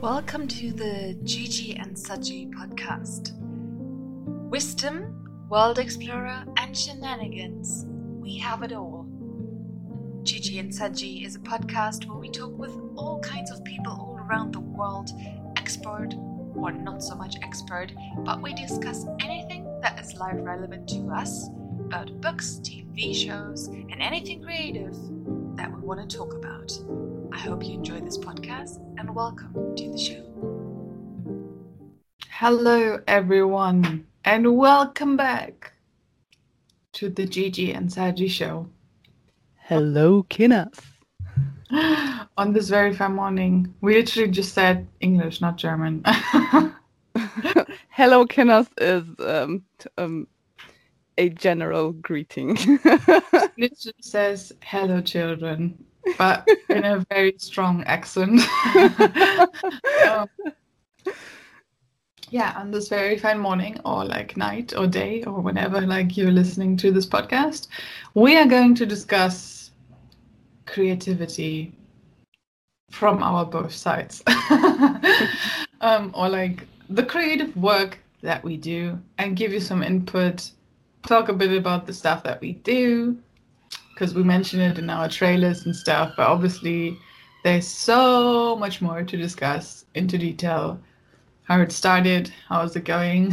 Welcome to the Gigi and Sagi podcast. Wisdom, world explorer, and shenanigans. We have it all. Gigi and Sagi is a podcast where we talk with all kinds of people all around the world, expert or not so much expert, but we discuss anything that is life relevant to us about books, TV shows, and anything creative that we want to talk about. I hope you enjoy this podcast and welcome to the show. Hello, everyone, and welcome back to the Gigi and Sagi show. Hello, Kenneth. On this very fine morning, we literally just said English, not German. Hello, Kenneth is um, t- um, a general greeting. literally says hello, children, but in a very strong accent. um, yeah, on this very fine morning, or like night, or day, or whenever like you're listening to this podcast, we are going to discuss creativity from our both sides, um, or like the creative work that we do, and give you some input. Talk a bit about the stuff that we do, because we mentioned it in our trailers and stuff, but obviously there's so much more to discuss into detail. How it started, how's it going,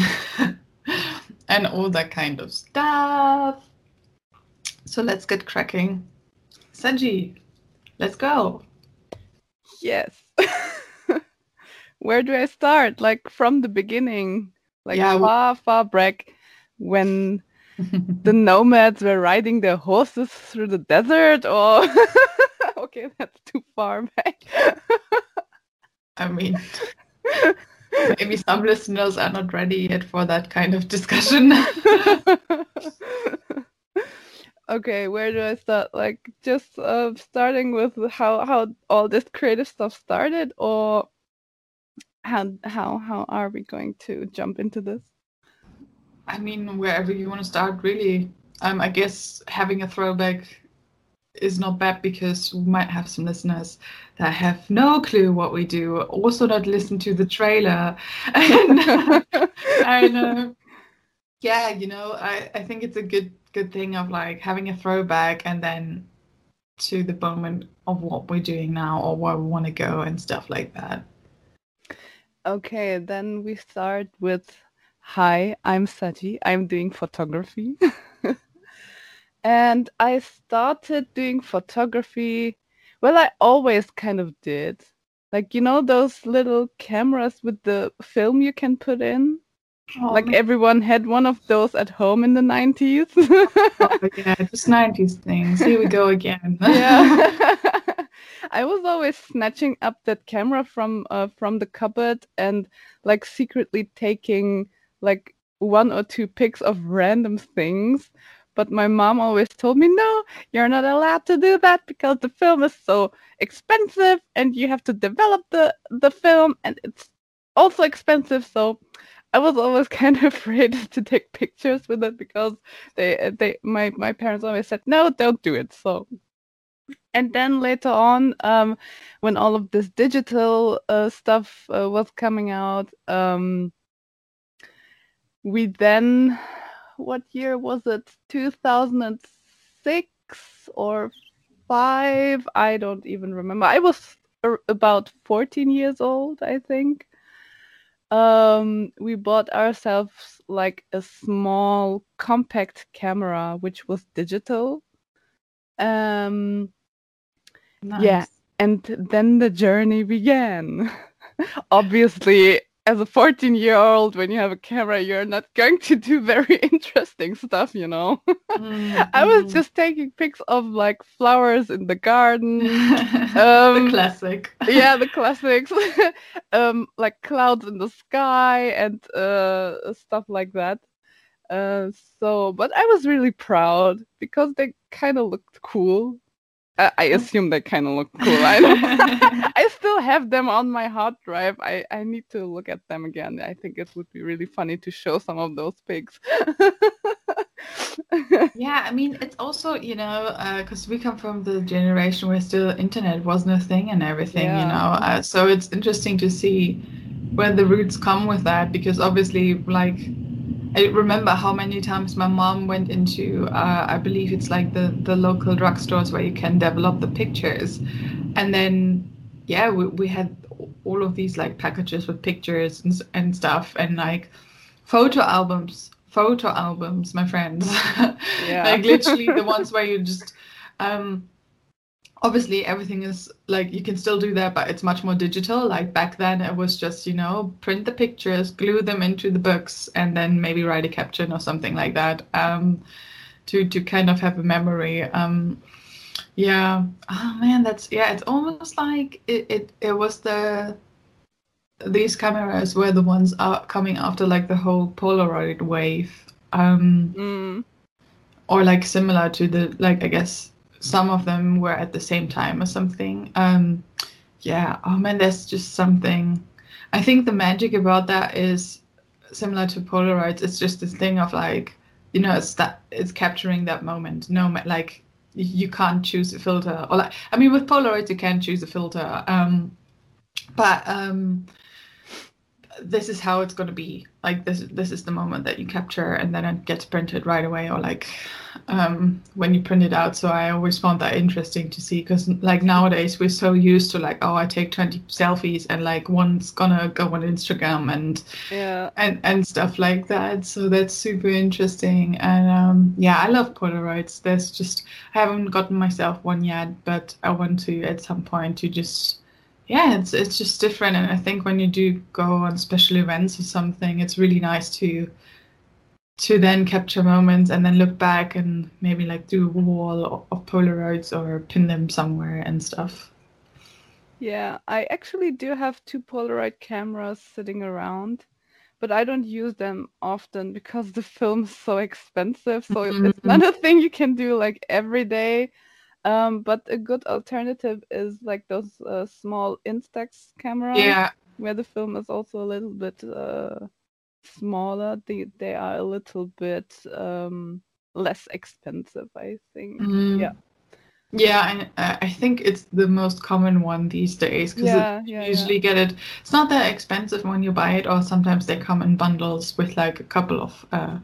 and all that kind of stuff. So let's get cracking. Sagi, let's go. yes. Where do I start? Like from the beginning, like Yeah, far, far back, when the nomads were riding their horses through the desert, or okay, that's too far back. I mean, maybe some listeners are not ready yet for that kind of discussion. okay, where do I start? Like just uh, starting with how how all this creative stuff started, or how how how are we going to jump into this? I mean, wherever you want to start, really. Um, I guess having a throwback is not bad because we might have some listeners that have no clue what we do, also not listen to the trailer. And, and uh, yeah, you know, I, I think it's a good good thing of like having a throwback and then to the moment of what we're doing now or where we want to go and stuff like that. Okay, then we start with Hi, I'm Sagi. I'm doing photography. and I started doing photography. Well, I always kind of did. Like, you know, those little cameras with the film you can put in? like everyone had one of those at home in the 90s. oh, yeah, just 90s things. Here we go again. yeah. I was always snatching up that camera from uh, from the cupboard and like secretly taking like one or two pics of random things. But my mom always told me, no, you're not allowed to do that because the film is so expensive and you have to develop the, the film and it's also expensive. So I was always kind of afraid to take pictures with it because they they my my parents always said no don't do it so and then later on um when all of this digital uh, stuff uh, was coming out um we then what year was it? 2006 or 5 I don't even remember. I was ar- about 14 years old I think. Um we bought ourselves like a small compact camera which was digital. Um yeah and then the journey began. Obviously as a 14 year old when you have a camera you're not going to do very interesting stuff you know Mm, i was mm. just taking pics of like flowers in the garden the um, classic. yeah the classics um like clouds in the sky and uh stuff like that uh so but i was really proud because they kind of looked cool I, I assume they kind of look cool I, I still have them on my hard drive I, I need to look at them again i think it would be really funny to show some of those pics yeah, I mean, it's also, you know, because uh, we come from the generation where still internet wasn't a thing and everything, yeah. you know. Uh, so it's interesting to see where the roots come with that because obviously, like, I remember how many times my mom went into, uh, I believe it's like the, the local drugstores where you can develop the pictures. And then, yeah, we, we had all of these like packages with pictures and, and stuff and like photo albums photo albums, my friends. Yeah. like literally the ones where you just um obviously everything is like you can still do that but it's much more digital. Like back then it was just you know print the pictures glue them into the books and then maybe write a caption or something like that um to to kind of have a memory. Um yeah. Oh man that's yeah it's almost like it it, it was the these cameras were the ones are coming after like the whole Polaroid wave, um, mm. or like similar to the like I guess some of them were at the same time or something. Um, yeah, oh man, that's just something. I think the magic about that is similar to Polaroids. It's just this thing of like, you know, it's that it's capturing that moment. No, like you can't choose a filter, or like I mean, with Polaroids you can choose a filter. Um, but um, this is how it's going to be. Like this this is the moment that you capture and then it gets printed right away or like um, when you print it out. So i always found that interesting to see because like nowadays we're so used to like oh i take 20 selfies and like one's gonna go on instagram and yeah. and and stuff like that. So that's super interesting. And um, yeah i love polaroids. There's just i haven't gotten myself one yet but i want to at some point to just yeah, it's it's just different. And I think when you do go on special events or something, it's really nice to to then capture moments and then look back and maybe like do a wall of Polaroids or pin them somewhere and stuff. Yeah, I actually do have two Polaroid cameras sitting around, but I don't use them often because the film is so expensive. So mm-hmm. it's not a thing you can do like every day. Um, but a good alternative is like those uh, small Instax cameras. Yeah. Where the film is also a little bit uh, smaller. They they are a little bit um, less expensive, I think. Mm. Yeah. Yeah, and uh, I think it's the most common one these days because yeah, you yeah, usually yeah. get it. It's not that expensive when you buy it, or sometimes they come in bundles with like a couple of uh,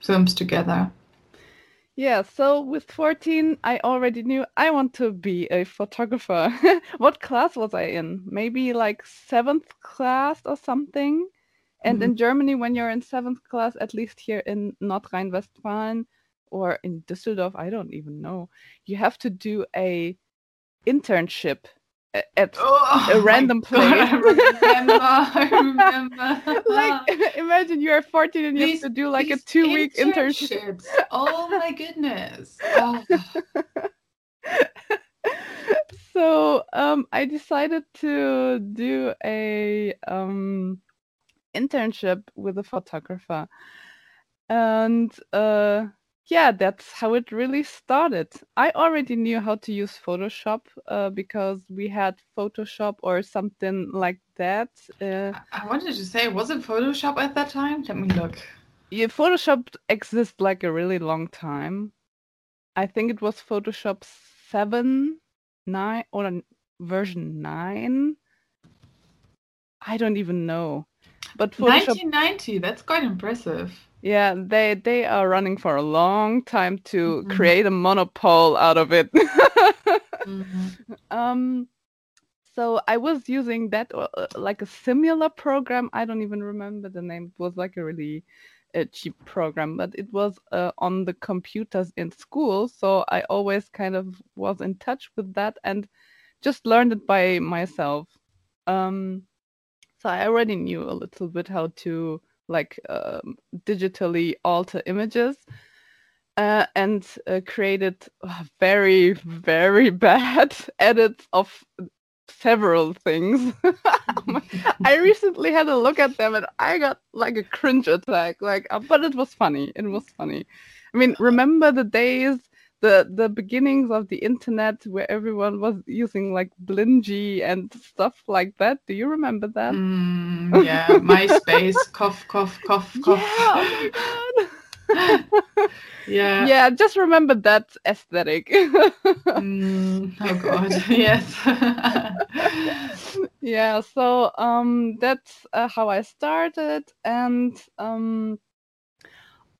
films together. Yeah, so with 14, I already knew I want to be a photographer. what class was I in? Maybe like seventh class or something. And mm-hmm. in Germany, when you're in seventh class, at least here in North Rhine Westphalia or in Düsseldorf, I don't even know, you have to do a internship at oh, a random place. I remember, I remember. like imagine you are 14 and you these, have to do like a two week internship. oh my goodness. Oh. so um, I decided to do a um, internship with a photographer. And uh, yeah, that's how it really started. I already knew how to use Photoshop uh, because we had Photoshop or something like that. Uh, I wanted to say, was it Photoshop at that time? Let me look. Yeah, Photoshop exists like a really long time. I think it was Photoshop 7, 9, or version 9. I don't even know. But Photoshop... 1990, that's quite impressive. Yeah, they they are running for a long time to mm-hmm. create a monopole out of it. mm-hmm. Um so I was using that uh, uh, like a similar program. I don't even remember the name. It was like a really uh, cheap program, but it was uh, on the computers in school. So I always kind of was in touch with that and just learned it by myself. Um, so I already knew a little bit how to like um, digitally alter images uh, and uh, created very very bad edits of several things. I recently had a look at them and I got like a cringe attack. Like, uh, but it was funny. It was funny. I mean, remember the days the the beginnings of the internet where everyone was using like Blingee and stuff like that. Do you remember that? Mm, yeah, MySpace, cough, cough, cough, cough. Yeah, oh my god. yeah. Yeah, just remember that aesthetic. Mm, oh god. yes. yeah, so um that's uh, how I started and um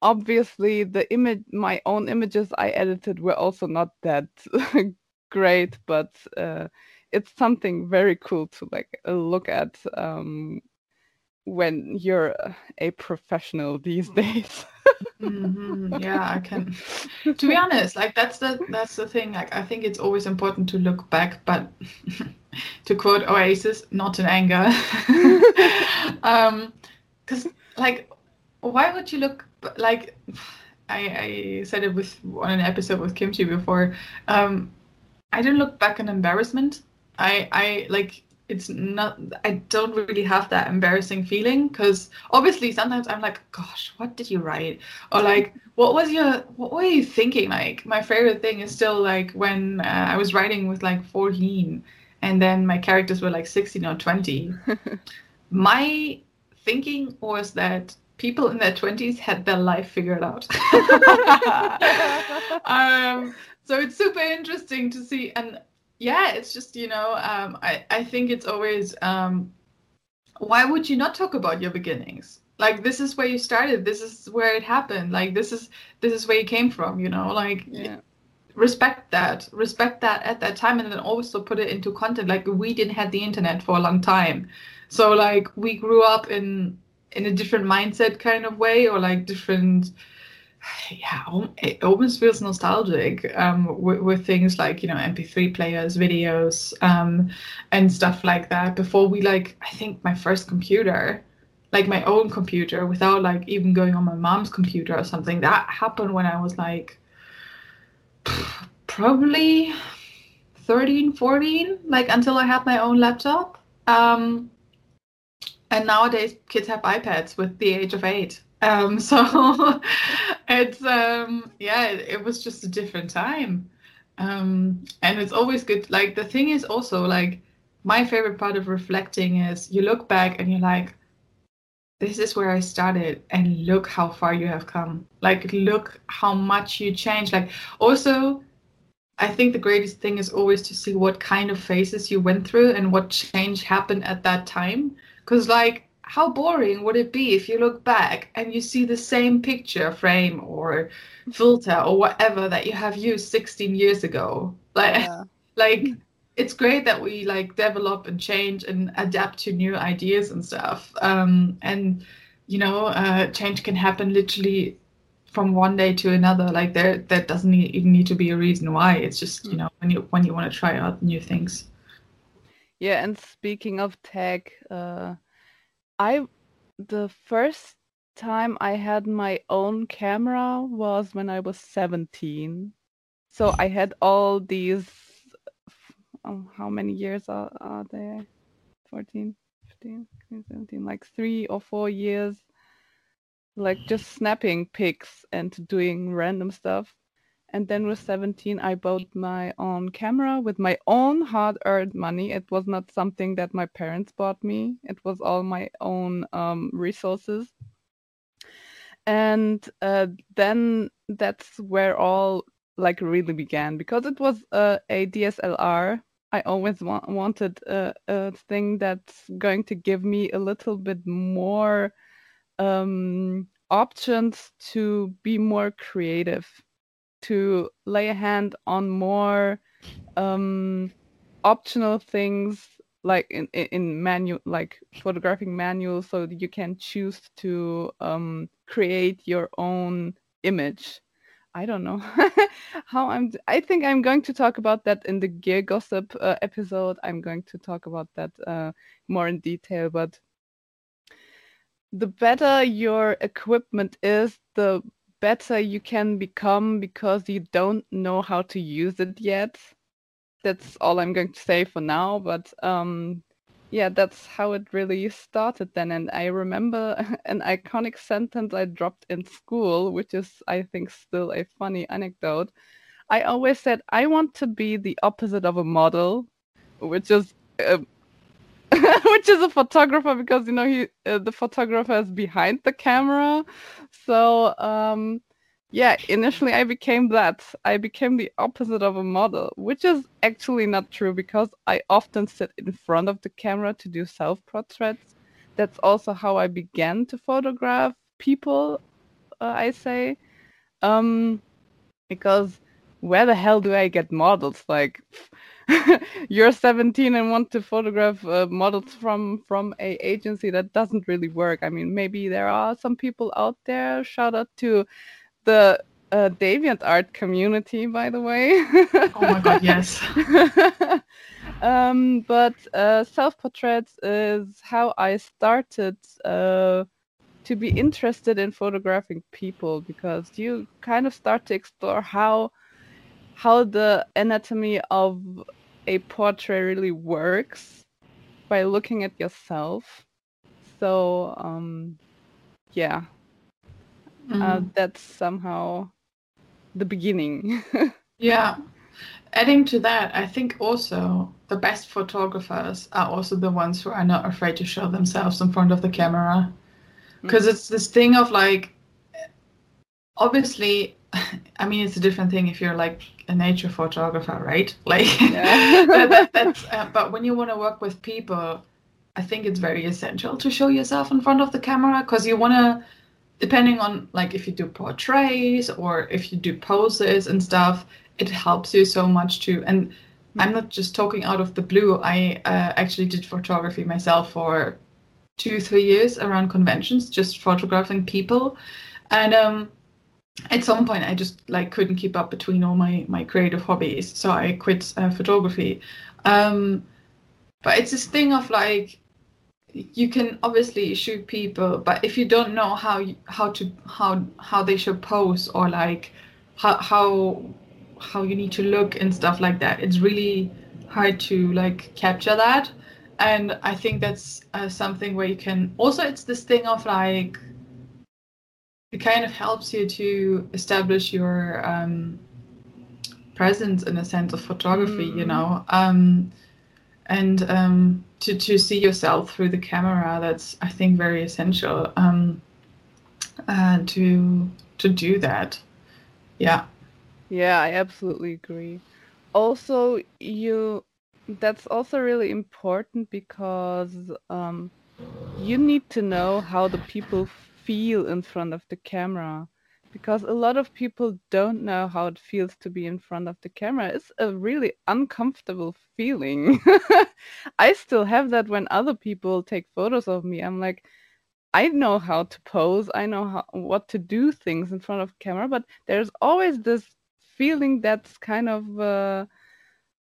obviously the image my own images I edited were also not that great, but uh it's something very cool to like look at um when you're a professional these days. hmm Yeah, I can. To be honest, like that's the that's the thing. Like I think it's always important to look back, but to quote Oasis, not in anger. um, because like, why would you look like? I, I said it with on an episode with Kimchi before. Um, I don't look back in embarrassment. I I like it's not i don't really have that embarrassing feeling because obviously sometimes i'm like gosh what did you write or like what was your what were you thinking like my favorite thing is still like when uh, i was writing with like 14 and then my characters were like 16 or 20 my thinking was that people in their 20s had their life figured out. Um, so it's super interesting to see and yeah it's just you know um, I, I think it's always um, why would you not talk about your beginnings? Like this is where you started this is where it happened like this is this is where you came from you know like yeah. respect that respect that at that time and then also put it into content like we didn't have the internet for a long time. So like we grew up in in a different mindset kind of way or like different yeah, it almost feels nostalgic um, with, with, things like you know MP3 players, videos, um, and stuff like that. Before we like, I think my first computer, like my own computer, without like even going on my mom's computer or something, that happened when I was like probably 13, 14, like until I had my own laptop. Um, and nowadays, kids have iPads with the age of eight. Um, so it's um, yeah, it, it, was just a different time, um, and it's always good. Like the thing is also like my favorite part of reflecting is you look back and you're like, this is where I started, and look how far you have come. Like look how much you changed. Like also. I think the greatest thing is always to see what kind of phases you went through and what change happened at that time. Because, like, how boring would it be if you look back and you see the same picture frame or filter or whatever that you have used 16 years ago like yeah. like it's great that we like develop and change and adapt to new ideas and stuff um, and you know uh, change can happen literally from one day to another like there that doesn't even need to be a reason why it's just you mm. know when you when you want to try out new things yeah and speaking of tech uh I the first time I had my own camera was when I was 17. So I had all these oh, how many years are, are there? 14, 15, 17, like 3 or 4 years like just snapping pics and doing random stuff. And then with 17, I bought my own camera with my own hard earned money. It was not something that my parents bought me, it was all my own um, resources. And uh, then that's where all like really began because it was uh, a DSLR. I always wa- wanted a, a, thing that's going to give me a little bit more um, options to be more creative to lay a hand on more um, optional things like in in manual like photographing manuals so that you can choose to um, create your own image. I don't know how i'm i think i'm going to talk about that in the gear gossip uh, episode. I'm going to talk about that uh, more in detail but the better your equipment is the better you can become because you don't know how to use it yet. That's all I'm going to say for now, but um, yeah, that's how it really started then. And I remember an iconic sentence I dropped in school, which is, I think, still a funny anecdote. I always said, I want to be the opposite of a model, which is uh, which is a photographer because you know he uh, the photographer is behind the camera. So um, yeah, initially I became that. I became the opposite of a model, which is actually not true because I often sit in front of the camera to do self portraits. That's also how I began to photograph people. Uh, I say, um, because where the hell do I get models? Like, you're 17 and want to photograph uh, models from from a agency that doesn't really work. I mean, maybe there are some people out there. Shout out to the uh, DeviantArt community, by the way. oh my god, yes. um, but uh, self portraits is how I started uh, to be interested in photographing people because you kind of start to explore how how the anatomy of a portrait really works by looking at yourself. So um, yeah, mm. uh, mm-hmm. that's somehow the beginning. yeah. Adding to that, I think also the best photographers are also the ones who are not afraid to show themselves in front of the camera. Because mm. it's this thing of like, obviously, I mean, it's a different thing if you're like a nature photographer, right? Like, yeah. that, that's, uh, but when you want to work with people, I think it's very essential to show yourself in front of the camera because you want to, depending on like if you do portraits or if you do poses and stuff, it helps you so much too. And I'm not just talking out of the blue. I uh, actually did photography myself for two, three years around conventions, just photographing people. And um, at some point i just like couldn't keep up between all my my creative hobbies so i quit uh, photography. Um but it's this thing of like you can obviously shoot people but if you don't know how you, how to how how they should pose or like how how how you need to look and stuff like that it's really hard to like capture that. And i think that's uh, something where you can also it's this thing of like it kind of helps you to establish your um, presence in a sense of photography, mm. you know, um, and um, to to see yourself through the camera. That's I think very essential um, uh, to to do that. Yeah. Yeah, I absolutely agree. Also, you that's also really important because um, you need to know how the people feel in front of the camera because a lot of people don't know how it feels to be in front of the camera. It's a really uncomfortable feeling. I still have that when other people take photos of me. I'm like, I know how to pose, I know how, what to do things in front of camera, but there's always this feeling that's kind of uh,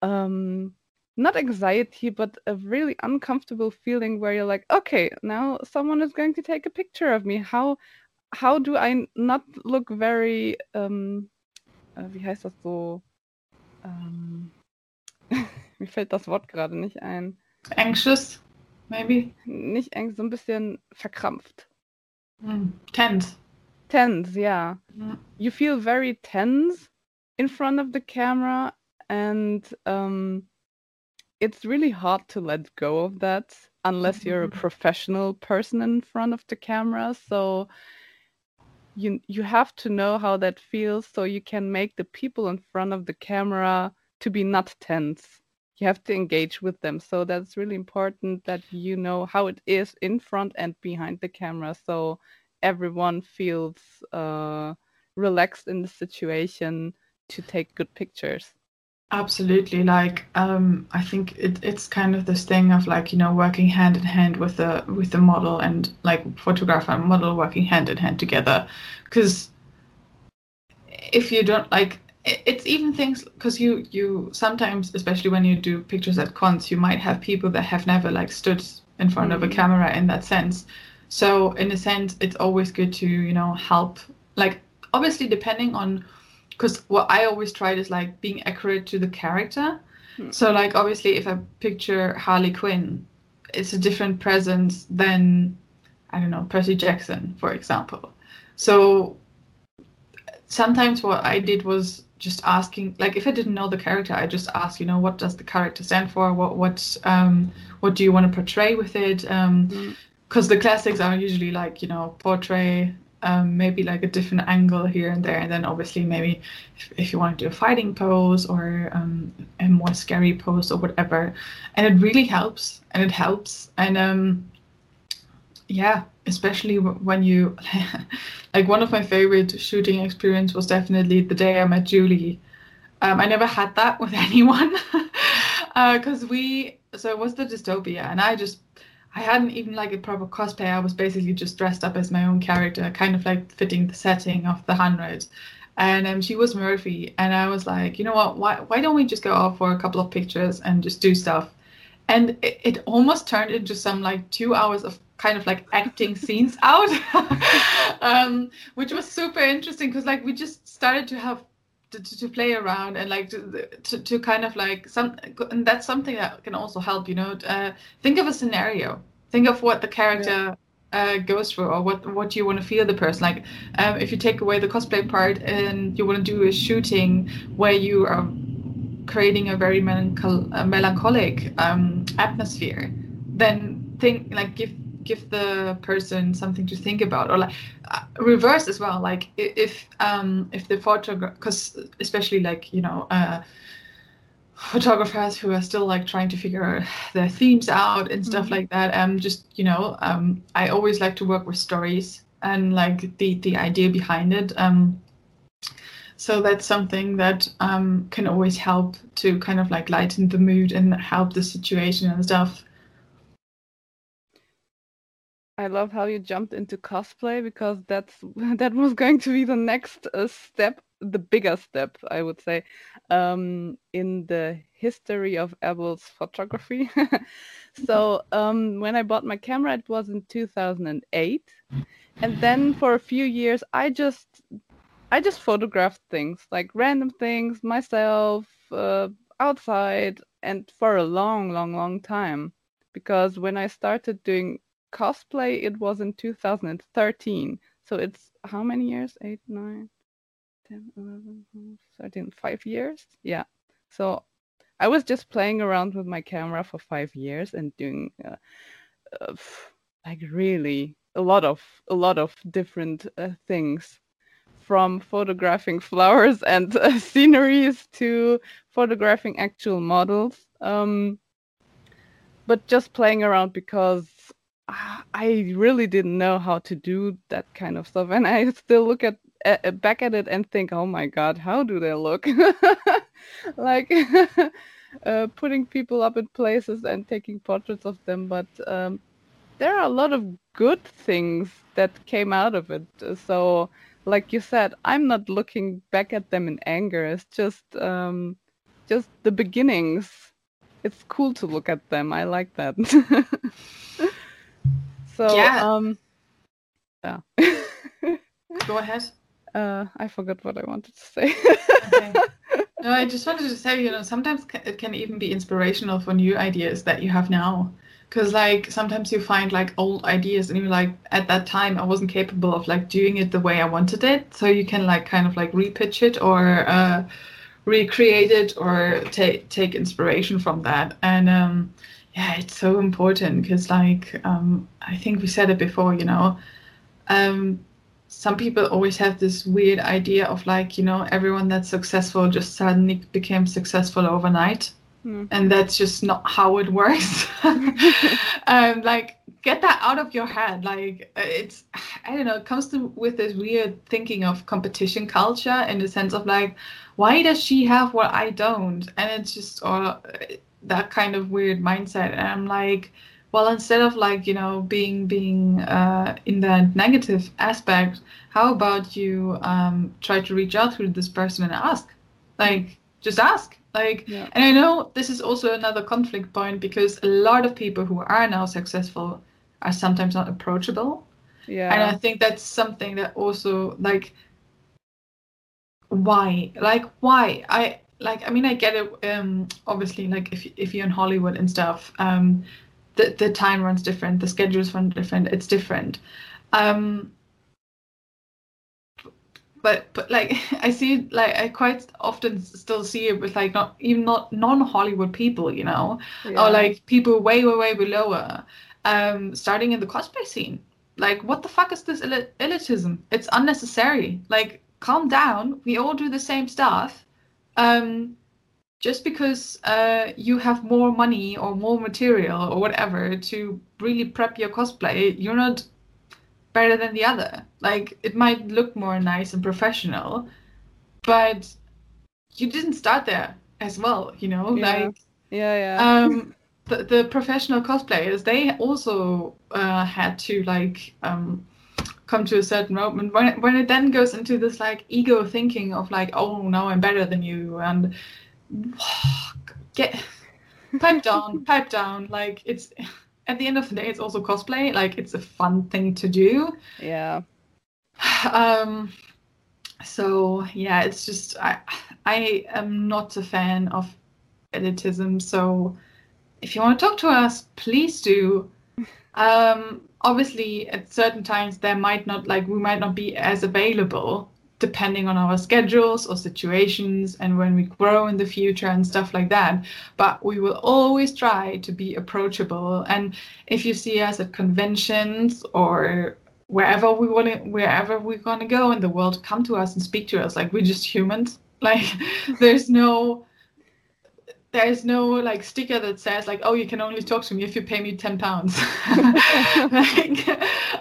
um, not anxiety, but a really uncomfortable feeling where you're like, okay, now someone is going to take a picture of me. How how do I not look very um, äh, wie heißt das so? Ähm, mir fällt das Wort gerade nicht ein. Anxious, maybe? Nicht anxious, so ein bisschen verkrampft. Mm, tense. Tense, yeah. Mm. You feel very tense in front of the camera and um, it's really hard to let go of that unless you're a mm-hmm. professional person in front of the camera. So you you have to know how that feels so you can make the people in front of the camera to be not tense. You have to engage with them. So that's really important that you know how it is in front and behind the camera so everyone feels uh, relaxed in the situation to take good pictures. Absolutely. Like, um, I think it, it's kind of this thing of like, you know, working hand in hand with the with the model and like photographer and model working hand in hand together. Because if you don't like, it's even things because you you sometimes, especially when you do pictures at cons, you might have people that have never like stood in front mm-hmm. of a mm-hmm. camera in that sense. So in a sense, it's always good to you know help. Like, obviously, depending on because what I always tried is like being accurate to the character. Hmm. So like obviously if I picture Harley Quinn, it's a different presence than I don't know Percy Jackson, for example. So sometimes what I did was just asking like if i didn't know the character i just ask you know what does the character stand for what what um what do you want to portray with it um because the classics are usually like you know portray um, maybe like a different angle here and there. And then obviously maybe if, if you want to do a fighting pose or um, a more scary pose or whatever. And it really helps and it helps. And um yeah especially when you like one of my favorite shooting experience was definitely the day i met julie. Um, i never had that with anyone because uh, we so it was the dystopia. And i just i hadn't even like a proper cosplay. I was basically just dressed up as my own character kind of like fitting the setting of the hundred and um, she was murphy. And i was like you know what? Why, why don't we just go off for a couple of pictures and just do stuff? And it, it almost turned into some like two hours of kind of like acting scenes out. Um, which was super interesting because like we just started to have to, to, play around and like to, to, to kind of like some and that's something that can also help you know uh, think of a scenario. Think of what the character uh, goes through or what what you want to feel the person like um, if you take away the cosplay part and you want to do a shooting where you are creating a very melanchol- uh, melancholic um, atmosphere then think like give give the person something to think about or like reverse as well like if um if the photograph because especially like you know uh photographers who are still like trying to figure their themes out and stuff Mm-hmm. like that um just you know um i always like to work with stories and like the the idea behind it um so that's something that um can always help to kind of like lighten the mood and help the situation and stuff I love how you jumped into cosplay because that's that was going to be the next uh, step, the bigger step, I would say, um, in the history of Abel's photography. so um, when I bought my camera, it was in 2008, and then for a few years, I just I just photographed things like random things myself uh, outside, and for a long, long, long time. Because when I started doing cosplay it was in 2013 so it's how many years? 8 9 10 11 12, 13 5 years? Yeah. So i was just playing around with my camera for 5 years and doing uh, uh, like really a lot of a lot of different uh, things. From photographing flowers and uh, sceneries to photographing actual models. Um, but just playing around because I really didn't know how to do that kind of stuff, and I still look at uh, back at it and think, "Oh my God, how do they look?" like uh, putting people up in places and taking portraits of them, but um, there are a lot of good things that came out of it. So, like you said, I'm not looking back at them in anger. It's just um, just the beginnings. It's cool to look at them. I like that. So Yeah. um yeah. go ahead uh I forgot what I wanted to say. Okay. No, I just wanted to say, you know, sometimes it can even be inspirational for new ideas that you have now. Because, like, sometimes you find like old ideas, and you're like, at that time, I wasn't capable of like doing it the way I wanted it. So you can like kind of like repitch it or uh, recreate it or take take inspiration from that. And um, yeah, it's so important because, like, um, I think we said it before, you know, um, some people always have this weird idea of like you know everyone that's successful just suddenly became successful overnight. Hmm. and that's just not how it works. Um like get that out of your head. Like uh, it's i don't know it comes to with this weird thinking of competition culture in the sense of like why does she have what i don't? And it's just or that kind of weird mindset. And i'm like well instead of like you know being being uh, in that negative aspect how about you um, try to reach out to this person and ask? Like just ask. Like Yeah. and i know this is also another conflict point because a lot of people who are now successful are sometimes not approachable. Yeah. and i think that's something that also like why? Like why? I like i mean i get it um obviously like if, if you're in hollywood and stuff um the, the time runs different the schedules run different it's different um but but like I see like I quite often still see it with like not even not non Hollywood people, you know, Yeah. or like people way way way below, um, starting in the cosplay scene. Like, what the fuck is this eli- elitism? It's unnecessary. Like, calm down. We all do the same stuff. Um, just because uh, you have more money or more material or whatever to really prep your cosplay, you're not better than the other. Like it might look more nice and professional, but you didn't start there as well, you know? Yeah. Like yeah, yeah. um the, the professional cosplayers, they also uh, had to like um come to a certain moment. When it, when it then goes into this like ego thinking of like oh no I'm better than you and get pipe down pipe down. Like it's at the end of the day it's also cosplay. Like it's a fun thing to do. Yeah. um so yeah it's just i i am not a fan of elitism. So if you want to talk to us please do. Um obviously at certain times there might not like we might not be as available depending on our schedules or situations and when we grow in the future and stuff like that. But we will always try to be approachable. And if you see us at conventions or wherever we want to wherever we're to go in the world come to us and speak to us like we're just humans. Like there's no there's no like sticker that says like oh you can only talk to me if you pay me 10 pounds. Like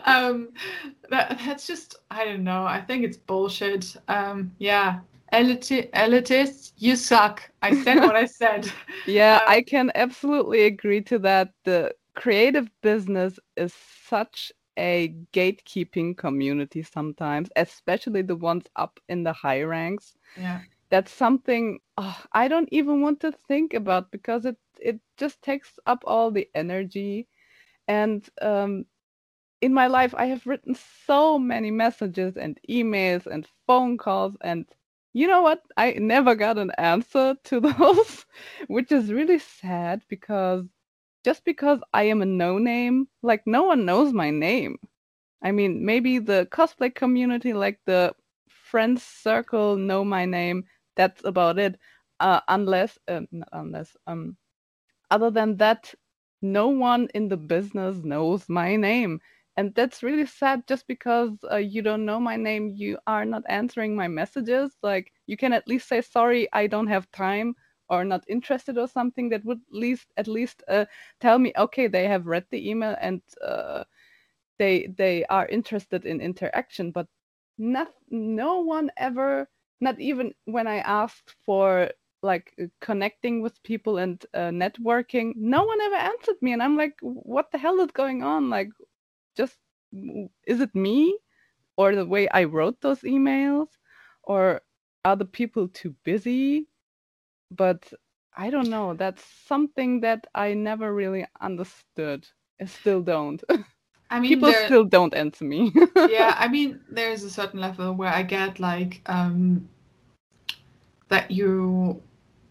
um that, that's just i don't know. I think it's bullshit. Um yeah. Eliti- elitists you suck. I said what i said. Yeah, Um, I can absolutely agree to that. The creative business is such a gatekeeping community sometimes, especially the ones up in the high ranks. yeah That's something oh, I don't even want to think about because it it just takes up all the energy. And um, in my life, I have written so many messages and emails and phone calls and you know what? I never got an answer to those, which is really sad because just because I am a no name, like no one knows my name. I mean, maybe the cosplay community, like the friends circle, know my name. That's about it. Uh, unless, um, not unless, um, other than that, no one in the business knows my name. And that's really sad just because uh, you don't know my name. You are not answering my messages. Like you can at least say sorry i don't have time or not interested or something that would at least at least uh, tell me okay they have read the email and uh, they they are interested in interaction. But not, no one ever not even when i asked for like connecting with people and uh, networking no one ever answered me and i'm like what the hell is going on like just is it me or the way I wrote those emails or are the people too busy? But I don't know. That's something that I never really understood. I still don't. i mean people there- still don't answer me. yeah i mean there's a certain level where i get like um that you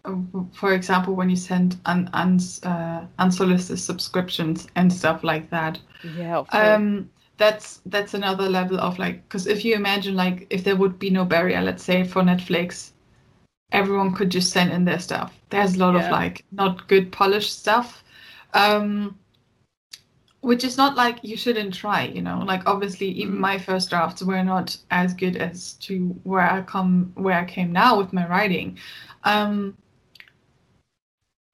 uh, for example when you send un, uns uh, unsolicited subscriptions and stuff like that yeah, um that's that's another level of like because if you imagine like if there would be no barrier let's say for netflix everyone could just send in their stuff. There's a lot Yeah. of like not good polished stuff. Um which is not like you shouldn't try you know like obviously even Mhm. my first drafts were not as good as to where i come where i came now with my writing um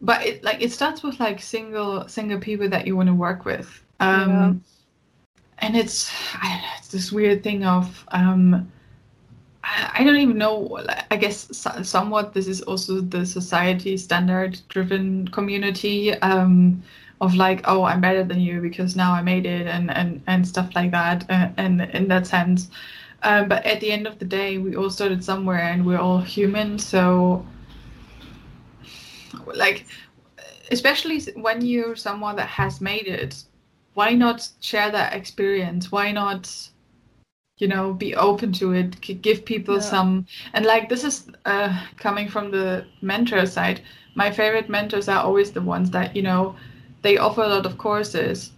but it like it starts with like single single people that you want to work with um Yeah. and it's I don't know, it's this weird thing of um I, I don't even know i guess somewhat this is also the society standard driven community um of like oh i'm better than you because now i made it and and and stuff like that uh, and in that sense. Um, but at the end of the day we all started somewhere and we're all human so like especially when you're someone that has made it why not share that experience? Why not you know be open to it? Give people Yeah. some and like this is uh, coming from the mentor side. My favorite mentors are always the ones that you know they offer a lot of courses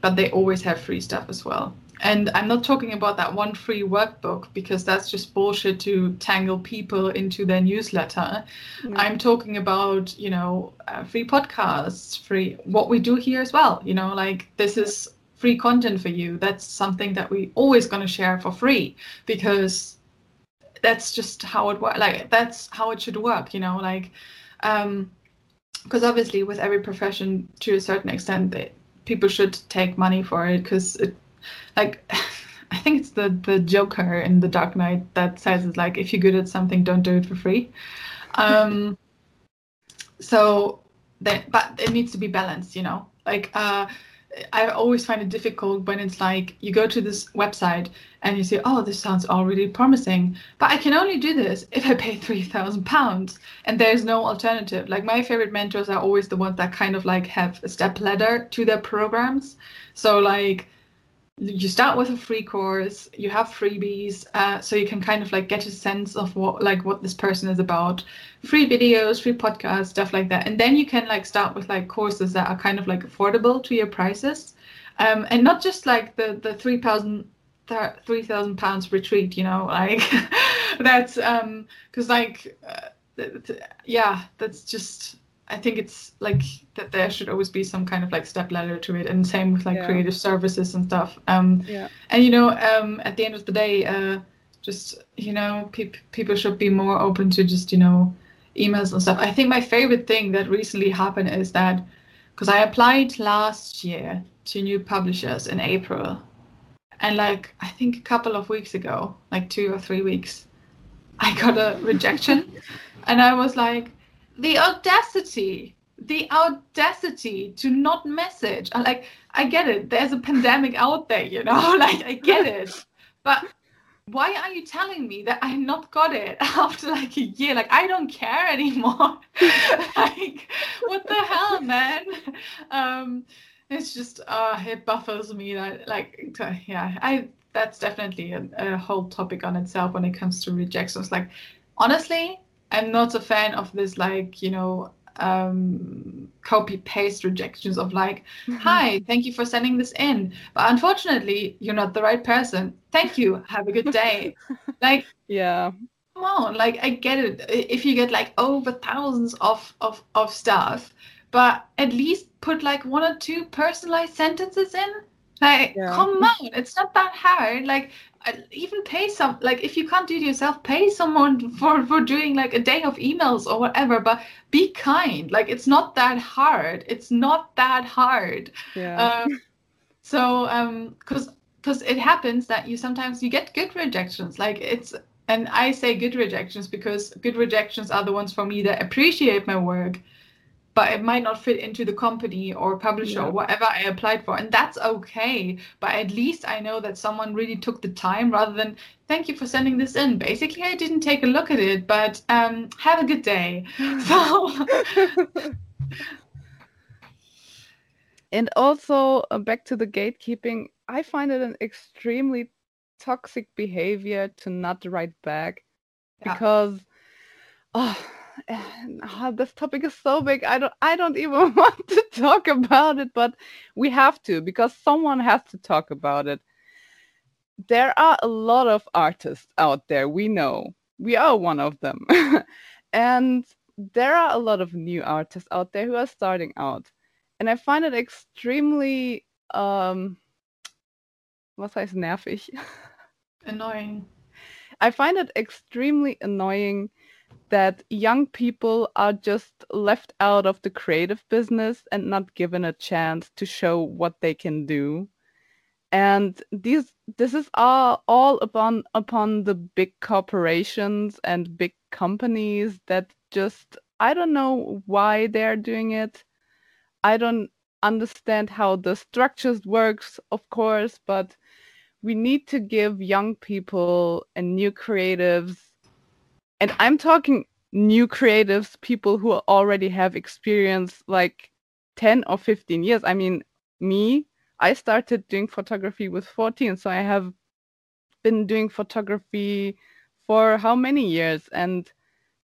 but they always have free stuff as well and I'm not talking about that one free workbook because that's just bullshit to tangle people into their newsletter. Mm. I'm talking about, you know, uh, free podcasts, free what we do here as well. You know, like this is free content for you. That's something that we always going to share for free because that's just how it works. Like that's how it should work. You know, like um, because obviously with every profession to a certain extent, they, people should take money for it because it like I think it's the the Joker in The Dark Knight that says it's like if you're good at something, don't do it for free. Um, so that, but it needs to be balanced, you know. Like uh, I always find it difficult when it's like you go to this website and you say, "Oh, this sounds all really promising," but I can only do this if I pay three thousand pounds, and there's no alternative. Like my favorite mentors are always the ones that kind of like have a step ladder to their programs. So like you start with a free course you have freebies uh, so you can kind of like get a sense of what like what this person is about. Free videos free podcasts stuff like that. And then you can like start with like courses that are kind of like affordable to your prices. Um, and not just like the the 3000 3000 pounds retreat you know like that's um because like uh, yeah that's just I think it's like that there should always be some kind of like step ladder to it, and same with like yeah. creative services and stuff. Um, yeah. And you know, um, at the end of the day, uh, just you know, pe- people should be more open to just you know, emails and stuff. I think my favorite thing that recently happened is that because I applied last year to new publishers in April, and like I think a couple of weeks ago, like two or three weeks, I got a rejection, and I was like the audacity the audacity to not message. I like i get it. There's a pandemic out there you know? Like i get it. But why are you telling me that i not got it after like a year? Like i don't care anymore. Like what the hell man? Um it's just uh it buffers me that like yeah i that's definitely a, a whole topic on itself when it comes to rejections. Like honestly I'm not a fan of this like you know um, copy paste rejections of like, mm-hmm. hi, thank you for sending this in, but unfortunately you're not the right person. Thank you. Have a good day. like yeah. Come on, like I get it. If you get like over thousands of of of stuff, but at least put like one or two personalized sentences in. Like, yeah. come on, it's not that hard. Like, even pay some like if you can't do it yourself pay someone for for doing like a day of emails or whatever but be kind. Like it's not that hard. It's not that hard. Yeah. Um, so um because because it happens that you sometimes you get good rejections. Like it's and i say good rejections because good rejections are the ones for me that appreciate my work but it might not fit into the company or publisher yeah. or whatever I applied for. And that's okay. But at least I know that someone really took the time rather than, thank you for sending this in. Basically, I didn't take a look at it, but um, have a good day. so. and also, uh, back to the gatekeeping, I find it an extremely toxic behavior to not write back yeah. because. Oh, oh, this topic is so big. I don't I don't even want to talk about it, but we have to because someone has to talk about it. There are a lot of artists out there. We know. We are one of them. and there are a lot of new artists out there who are starting out. And I find it extremely um was heißt nervig? Annoying. I find it extremely annoying that young people are just left out of the creative business and not given a chance to show what they can do. And these this is all, all upon upon the big corporations and big companies that just i don't know why they're doing it. I don't understand how the structures works of course but we need to give young people and new creatives and I'm talking new creatives, people who already have experience like 10 or 15 years. I mean, me, I started doing photography with 14, so I have been doing photography for how many years? And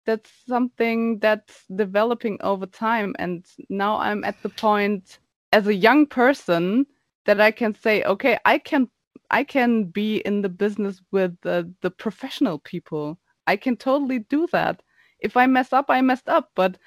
that's something that's developing over time. And now I'm at the point as a young person that I can say, okay, I can I can be in the business with the, the professional people. I can totally do that. If I mess up, I messed up, but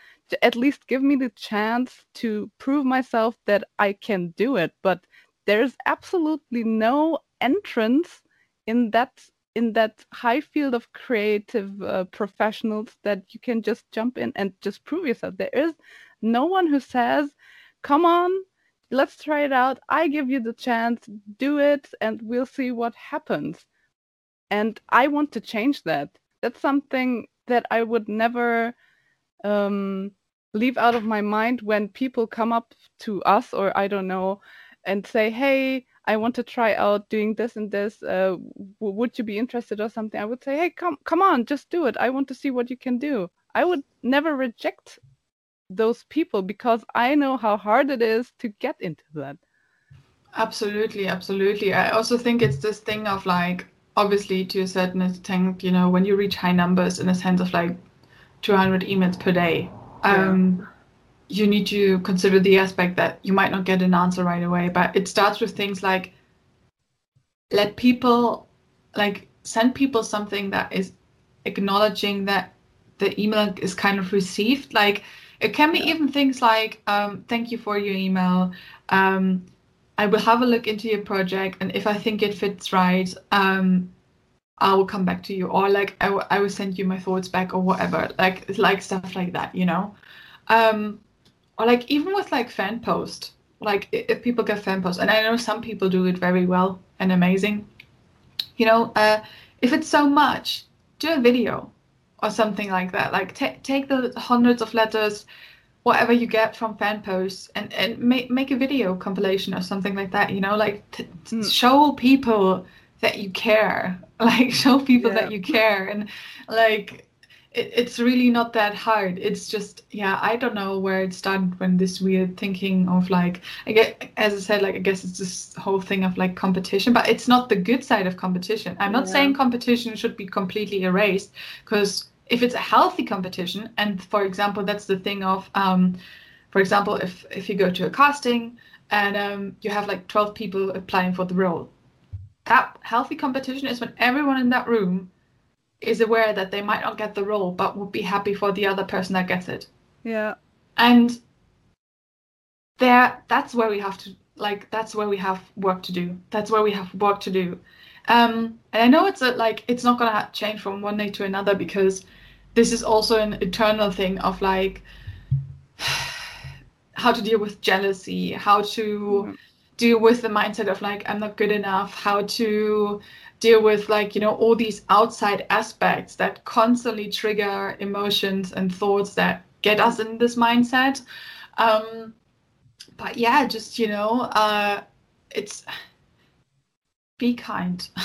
at least give me the chance to prove myself that I can do it. But there's absolutely no entrance in that in that high field of creative uh, professionals that you can just jump in and just prove yourself. There is no one who says, "Come on, let's try it out. I give you the chance, do it, and we'll see what happens." And I want to change that. That's something that I would never um, leave out of my mind when people come up to us or I don't know and say, "Hey, I want to try out doing this and this. Uh, w- would you be interested or something?" I would say, "Hey, come, come on, just do it. I want to see what you can do." I would never reject those people because I know how hard it is to get into that. Absolutely, absolutely. I also think it's this thing of like, obviously, to a certain extent, you know, when you reach high numbers in a sense of like 200 emails per day, um, yeah. you need to consider the aspect that you might not get an answer right away. But it starts with things like let people, like, send people something that is acknowledging that the email is kind of received. Like, it can be yeah. even things like, um, thank you for your email. Um, I will have a look into your project, and if I think it fits right, um, I will come back to you, or like I, w- I will send you my thoughts back, or whatever. Like like stuff like that, you know. Um, or like even with like fan post, like if people get fan post, and I know some people do it very well and amazing. You know, uh, if it's so much, do a video or something like that. Like t- take the hundreds of letters, whatever you get from fan posts, and and make make a video compilation or something like that. You know, like t- mm. show people that you care. Like show people yeah. that you care, and like it, it's really not that hard. It's just yeah, I don't know where it started when this weird thinking of like I get as I said, like I guess it's this whole thing of like competition, but it's not the good side of competition. I'm not yeah. saying competition should be completely erased because if it's a healthy competition, and for example, that's the thing of, um, for example, if if you go to a casting and um, you have like 12 people applying for the role, that healthy competition is when everyone in that room is aware that they might not get the role, but would be happy for the other person that gets it. Yeah. And there, that's where we have to like. That's where we have work to do. That's where we have work to do um, and I know it's a, like it's not gonna change from one day to another because this is also an eternal thing of like how to deal with jealousy, how to mm-hmm. deal with the mindset of like I'm not good enough, how to deal with like you know all these outside aspects that constantly trigger emotions and thoughts that get us in this mindset. Um, but yeah, just you know, uh, it's be kind.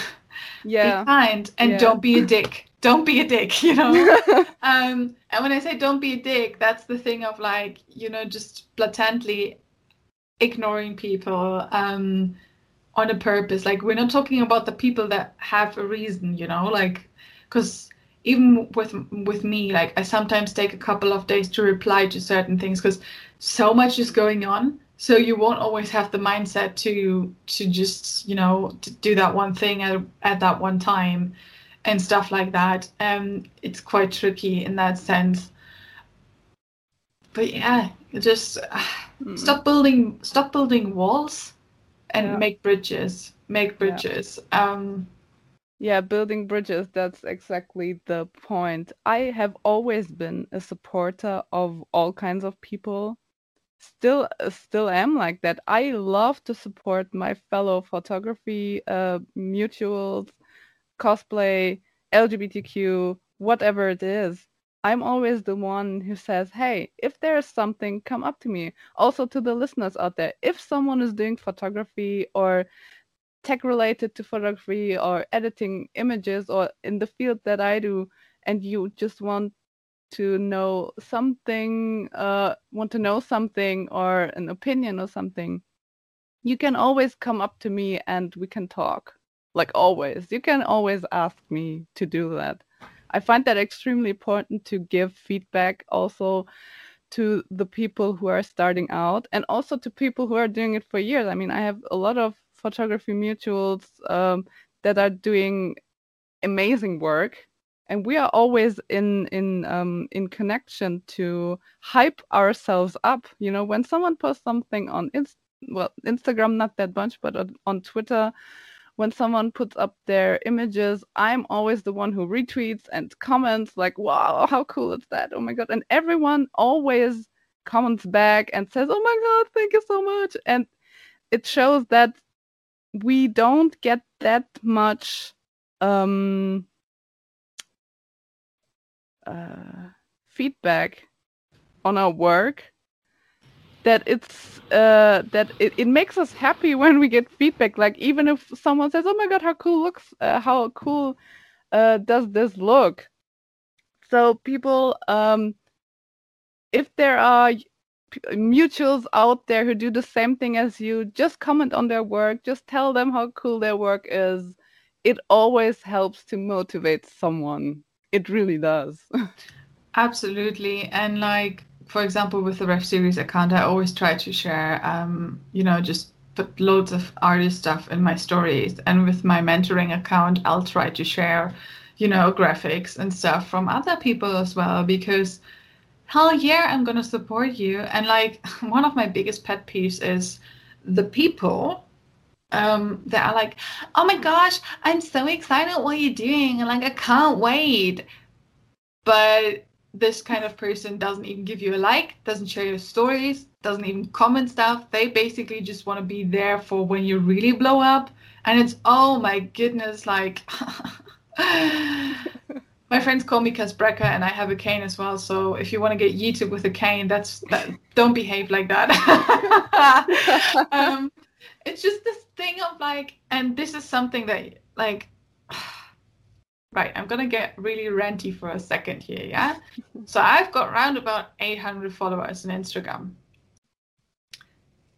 Yeah. be kind and yeah. don't be a dick. Don't be a dick, you know? um, and when I say don't be a dick, that's the thing of like, you know, just blatantly ignoring people um, on a purpose. Like, we're not talking about the people that have a reason, you know? Like, because even with with me like i sometimes take a couple of days to reply to certain things because so much is going on so you won't always have the mindset to to just you know to do that one thing at, at that one time and stuff like that um it's quite tricky in that sense but yeah just uh, mm. stop building stop building walls and yeah. make bridges make bridges yeah. um yeah building bridges that's exactly the point i have always been a supporter of all kinds of people still uh, still am like that. I love to support my fellow photography uh, mutuals, cosplay, LGBTQ, whatever it is. I'm always the one who says, "Hey, if there's something, come up to me." Also to the listeners out there, if someone is doing photography or tech related to photography or editing images or in the field that I do and you just want to know something, uh, want to know something or an opinion or something, you can always come up to me and we can talk. Like always, you can always ask me to do that. I find that extremely important to give feedback also to the people who are starting out and also to people who are doing it for years. I mean, I have a lot of photography mutuals um, that are doing amazing work and we are always in in um, in connection to hype ourselves up. You know when someone posts something on Inst- well instagram not that much but on, on twitter when someone puts up their images i'm always the one who retweets and comments like wow how cool is that? Oh my god. And everyone always comments back and says oh my god thank you so much. And it shows that we don't get that much um uh, feedback on our work that it's uh, that it, it makes us happy when we get feedback. Like even if someone says oh my god how cool looks uh, how cool uh, does this look? So people um, if there are mutuals out there who do the same thing as you just comment on their work. Just tell them how cool their work is. It always helps to motivate someone it really does. Absolutely. And like, for example, with the REV Series account, I always try to share, um, you know, just put loads of artist stuff in my stories. And with my mentoring account, I'll try to share, you know, graphics and stuff from other people as well because hell yeah, I'm going to support you. And like, one of my biggest pet peeves is the people um, that are like, oh my gosh, I'm so excited what you're doing. And like, I can't wait. But this kind of person doesn't even give you a like, doesn't share your stories, doesn't even comment stuff. They basically just want to be there for when you really blow up. And it's, oh my goodness, like, my friends call me Casbreca and I have a cane as well. So if you want to get yeeted with a cane, that's that, don't behave like that. um, it's just this thing of like, and this is something that like, right, I'm gonna get really ranty for a second here, yeah. so I've got around about 800 followers on Instagram.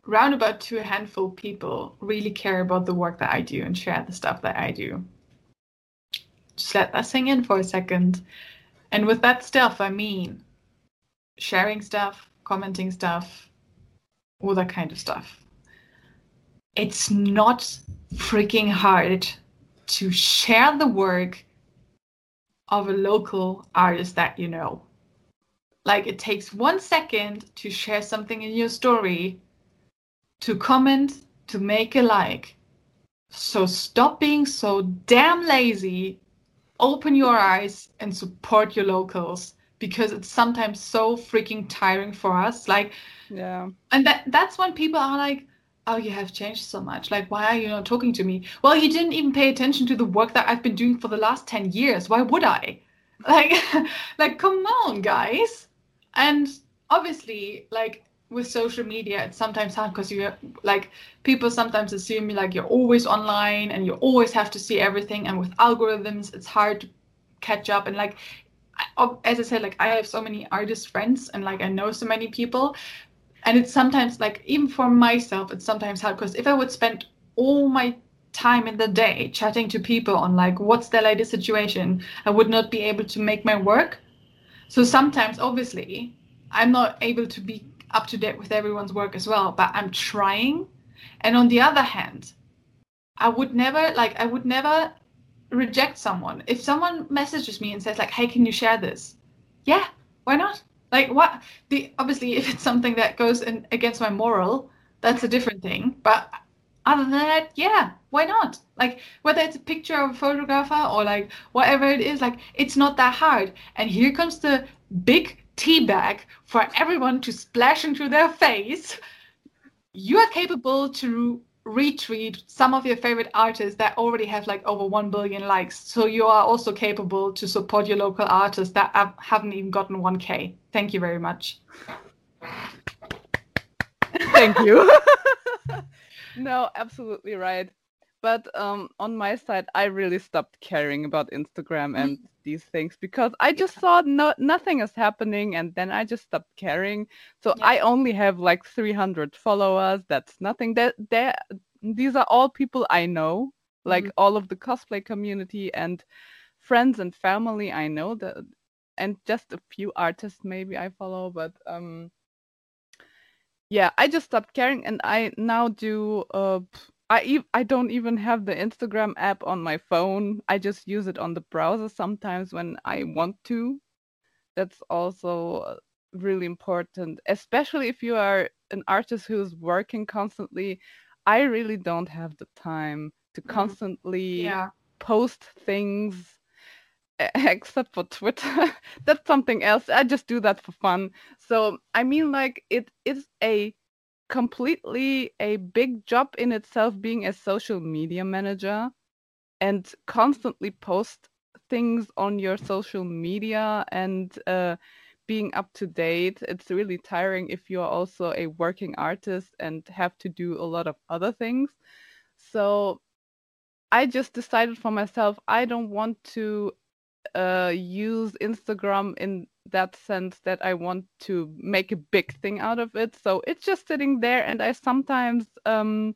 Round about two handful people really care about the work that I do and share the stuff that I do. Just let that sink in for a second. And with that stuff, I mean sharing stuff, commenting stuff, all that kind of stuff it's not freaking hard to share the work of a local artist that you know. Like it takes one second to share something in your story, to comment, to make a like. So stop being so damn lazy, open your eyes and support your locals because it's sometimes so freaking tiring for us. Like, yeah. And that that's when people are like, oh you have changed so much. Like why are you not talking to me? Well you didn't even pay attention to the work that i've been doing for the last 10 years. Why would i? Like like come on guys. And obviously like with social media it's sometimes hard because you're like people sometimes assume like you're always online and you always have to see everything. And with algorithms it's hard to catch up. And like as i said like i have so many artist friends and like i know so many people and it's sometimes like even for myself it's sometimes hard because if i would spend all my time in the day chatting to people on like what's their latest situation i would not be able to make my work. So sometimes obviously i'm not able to be up to date with everyone's work as well but i'm trying. And on the other hand i would never like i would never reject someone. If someone messages me and says like hey can you share this? Yeah why not like what the obviously if it's something that goes in against my moral that's a different thing. But other than that yeah why not? Like whether it's a picture of a photographer or like whatever it is like it's not that hard. And here comes the big tea bag for everyone to splash into their face. You are capable to retweet some of your favorite artists that already have like over 1 billion likes. So you are also capable to support your local artists that haven't even gotten 1K. Thank you very much. Thank you. no, absolutely right. But um, on my side, I really stopped caring about Instagram and mm. these things because I just saw no nothing is happening, and then I just stopped caring. So yeah. I only have like 300 followers. That's nothing. That there, these are all people I know, like mm-hmm. all of the cosplay community and friends and family I know that, and just a few artists maybe I follow, but um yeah i just stopped caring and i now do uh I e- I don't even have the Instagram app on my phone. I just use it on the browser sometimes when I want to. That's also uh, really important, especially if you are an artist who's working constantly. I really don't have the time to Mhm. constantly Yeah. post things except for Twitter. That's something else. I just do that for fun. So I mean like it is a completely a big job in itself being a social media manager and constantly post things on your social media and uh, being up to date. It's really tiring if you're also a working artist and have to do a lot of other things. So I just decided for myself I don't want to uh, use Instagram in that sense that I want to make a big thing out of it. So it's just sitting there, and I sometimes um,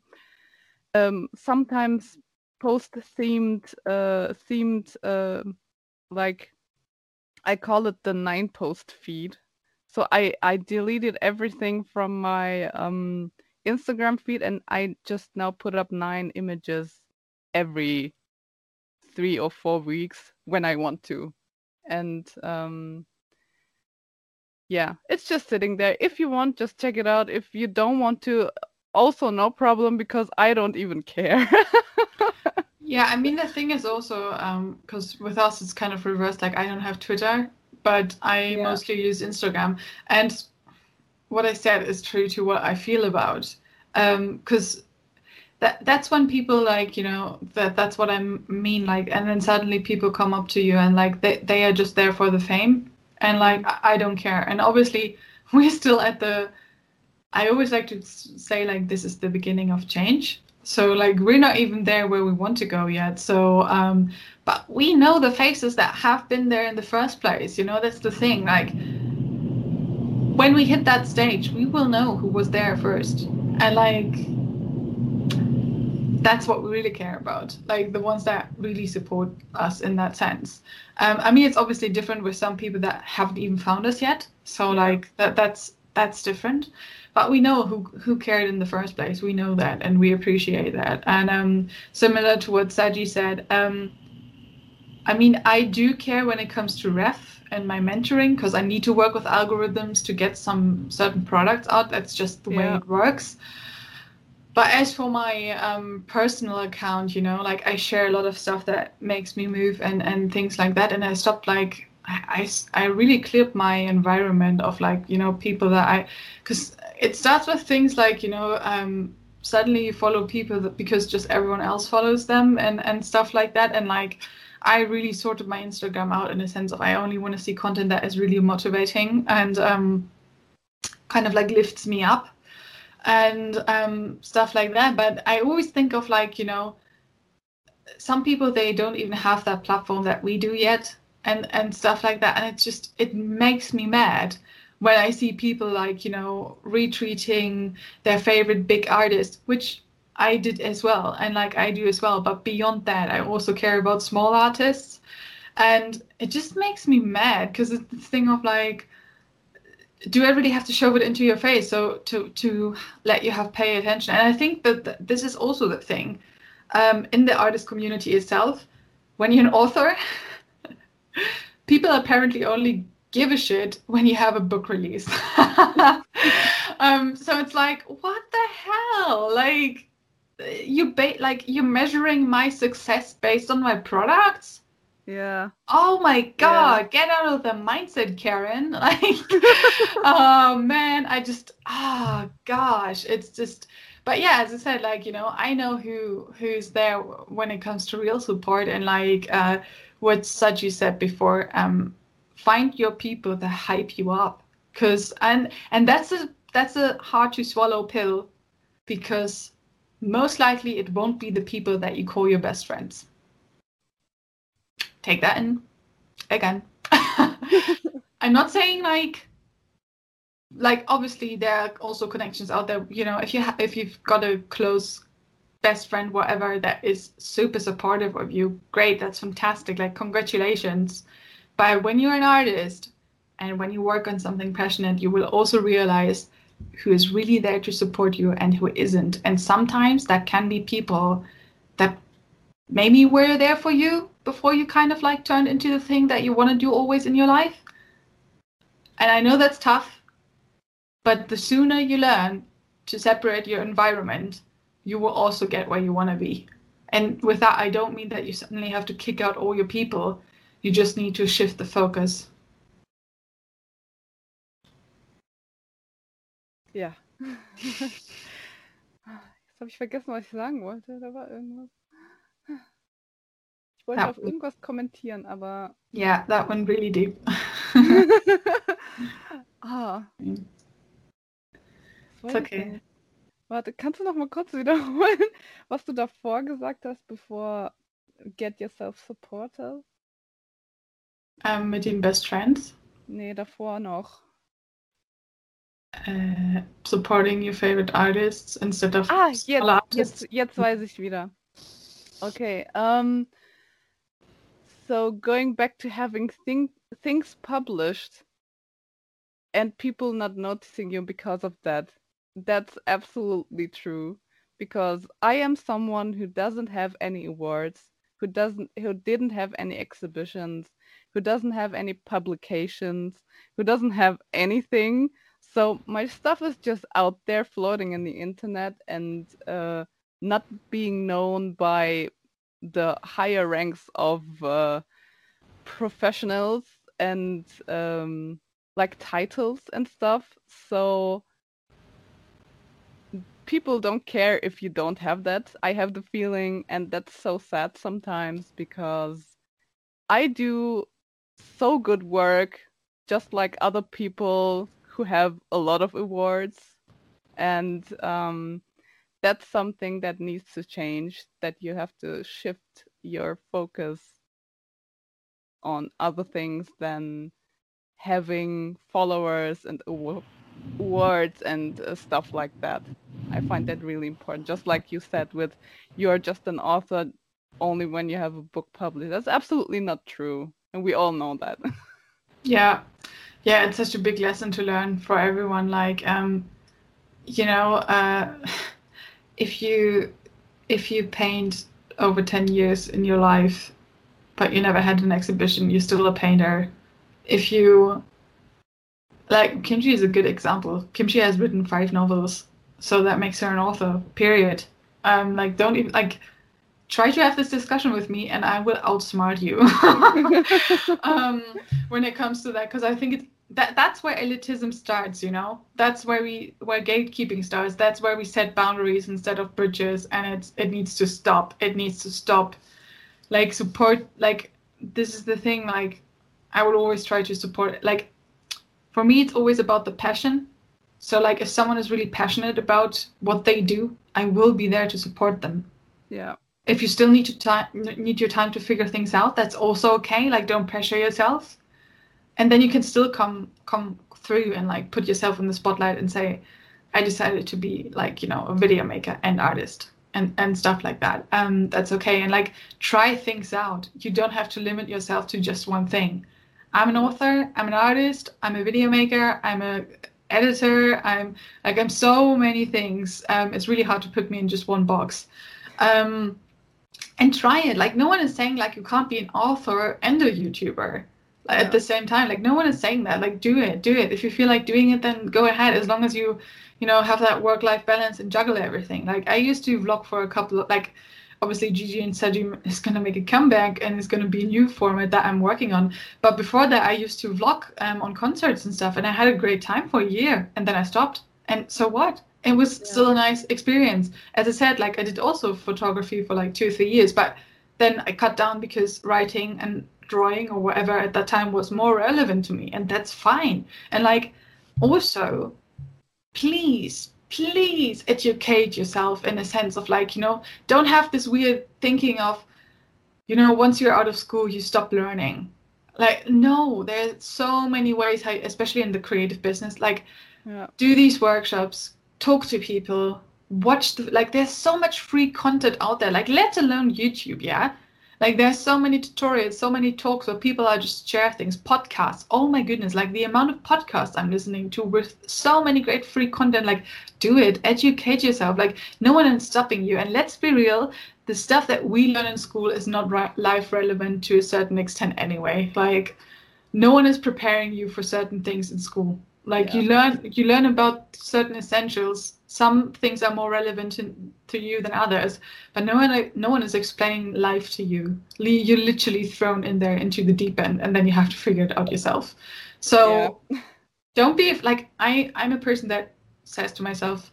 um, sometimes post themed uh, themed uh, like I call it the nine post feed. So I I deleted everything from my um, Instagram feed, and I just now put up nine images every three or four weeks when I want to. And um, yeah, it's just sitting there. If you want, just check it out. If you don't want to, also no problem because I don't even care. Yeah, I mean the thing is also because with us it's kind of reversed. Like I don't have Twitter, but I Yeah. mostly use Instagram. And what I said is true to what I feel about. Because that that's when people like you know that that's what i mean. Like, and then suddenly people come up to you and like they they are just there for the fame, and like I, I don't care. And obviously we're still at the. I always like to say like this is the beginning of change. So like we're not even there where we want to go yet. So um but we know the faces that have been there in the first place. You know, that's the thing. Like when we hit that stage, we will know who was there first. And like that's what we really care about. Like the ones that really support us in that sense. Um, I mean, it's obviously different with some people that haven't even found us yet. So like that that's that's different. But we know who who cared in the first place. We know that, and we appreciate that. And um, similar to what Sagi said, um, I mean, I do care when it comes to REV and my mentoring because I need to work with algorithms to get some certain products out. That's just the way it works. But as for my um, personal account, you know, like I share a lot of stuff that makes me move and, and things like that. And I stopped like, I I really cleared my environment of like, you know, people that I, because it starts with things like, you know, um, suddenly you follow people that, because just everyone else follows them and, and stuff like that. And like, I really sorted my Instagram out in a sense of I only want to see content that is really motivating and um, kind of like lifts me up and um, stuff like that. But I always think of like, you know, some people they don't even have that platform that we do yet and and stuff like that. And it's just it makes me mad when I see people like, you know, retweeting their favorite big artist, which I did as well, and like I do as well. But beyond that, I also care about small artists, and it just makes me mad because it's this thing of like, do I really have to shove it into your face so to to let you have pay attention? And I think that th- this is also the thing um, in the artist community itself. When you're an author, people apparently only give a shit when you have a book release. um, so it's like, what the hell? Like, you ba- like you're measuring my success based on my products? Yeah. Oh my god, get out of the mindset, Karen. Like, oh man, I just, ah, gosh, it's just. But yeah, as I said, like you know, I know who who's there when it comes to real support, and like uh, what Sagi said before, um, find your people that hype you up, cause and and that's a that's a hard to swallow pill, because most likely it won't be the people that you call your best friends. Take that in again. I'm not saying like like obviously there are also connections out there. You know, if you ha- if you've got a close best friend, whatever, that is super supportive of you, great, that's fantastic. Like congratulations. But when you're an artist and when you work on something passionate, you will also realize who is really there to support you and who isn't. And sometimes that can be people that maybe were there for you before you kind of like turned into the thing that you want to do always in your life. And I know that's tough, but the sooner you learn to separate your environment, you will also get where you want to be. And with that, I don't mean that you suddenly have to kick out all your people. You just need to shift the focus. Ja. Jetzt habe ich vergessen, was ich sagen wollte. Da war irgendwas. Ich wollte Ja. auf irgendwas kommentieren, aber. Yeah, that went really deep. ah. It's okay. Warte, kannst du noch mal kurz wiederholen, was du davor gesagt hast, bevor Get Yourself Supporter? Ähm, mit den Best Friends. Nee, davor noch. Äh, supporting your favorite artists instead of Ah, jetzt, artists. jetzt, jetzt weiß ich wieder. Okay, um, so going back to having thing, things published and people not noticing you because of that. That's absolutely true because I am someone who doesn't have any awards, who doesn't who didn't have any exhibitions, who doesn't have any publications, who doesn't have anything. So my stuff is just out there floating in the internet and uh, not being known by the higher ranks of uh, professionals and um, like titles and stuff. So people don't care if you don't have that. I have the feeling, and that's so sad sometimes because I do so good work just like other people who have a lot of awards. And um, that's something that needs to change, that you have to shift your focus on other things than having followers and awa- awards and uh, stuff like that. I find that really important. Just like you said, with you're just an author only when you have a book published. That's absolutely not true, and we all know that. Yeah, yeah, it's such a big lesson to learn for everyone. Like, um, you know, uh, if you if you paint over ten years in your life, but you never had an exhibition, you're still a painter. If you like, Kimchi is a good example. Kimchi has written five novels, so that makes her an author. Period. Um, like, don't even like try to have this discussion with me, and I will outsmart you. um, when it comes to that because I think it's that that's where elitism starts. You know, that's where we where gatekeeping starts. That's where we set boundaries instead of bridges, and it's it needs to stop. It needs to stop. Like support. Like this is the thing. Like I would always try to support. Like for me, it's always about the passion. So like if someone is really passionate about what they do, I will be there to support them yeah. if you still need to time need your time to figure things out that's also okay like don't pressure yourself and then you can still come come through and like put yourself in the spotlight and say i decided to be like you know a video maker and artist and and stuff like that. Um that's okay. And like try things out. You don't have to limit yourself to just one thing. I'm an author i'm an artist i'm a video maker i'm a editor i'm like i'm so many things. Um it's really hard to put me in just one box. Um and try it. Like no one is saying like you can't be an author and a youtuber Yeah. at the same time like no one is saying that like do it do it if you feel like doing it then go ahead as long as you you know have that work life balance and juggle everything like i used to vlog for a couple of like obviously Gigi and Sajim is going to make a comeback and it's going to be a new format that I'm working on. But before that, I used to vlog um, on concerts and stuff, and I had a great time for a year, and then I stopped. And so what? It was Yeah. still a nice experience. As I said, like I did also photography for like two or three years, but then I cut down because writing and drawing or whatever at that time was more relevant to me, and that's fine. And like also, please, please educate yourself in a sense of like, you know, don't have this weird thinking of, you know, once you're out of school, you stop learning. Like, no, there's so many ways, how, especially in the creative business, like, Yeah. do these workshops, talk to people, watch the, like, there's so much free content out there, like, let alone YouTube, yeah? Like there's so many tutorials so many talks where people are just share things podcasts. Oh my goodness like the amount of podcasts i'm listening to with so many great free content like do it educate yourself. Like no one is stopping you. And let's be real the stuff that we learn in school is not re- life relevant to a certain extent anyway. Like no one is preparing you for certain things in school like yeah. you learn you learn about certain essentials some things are more relevant to, to you than others but no one no one is explaining life to you Lee, you're literally thrown in there into the deep end and then you have to figure it out yourself so yeah. don't be like i i'm a person that says to myself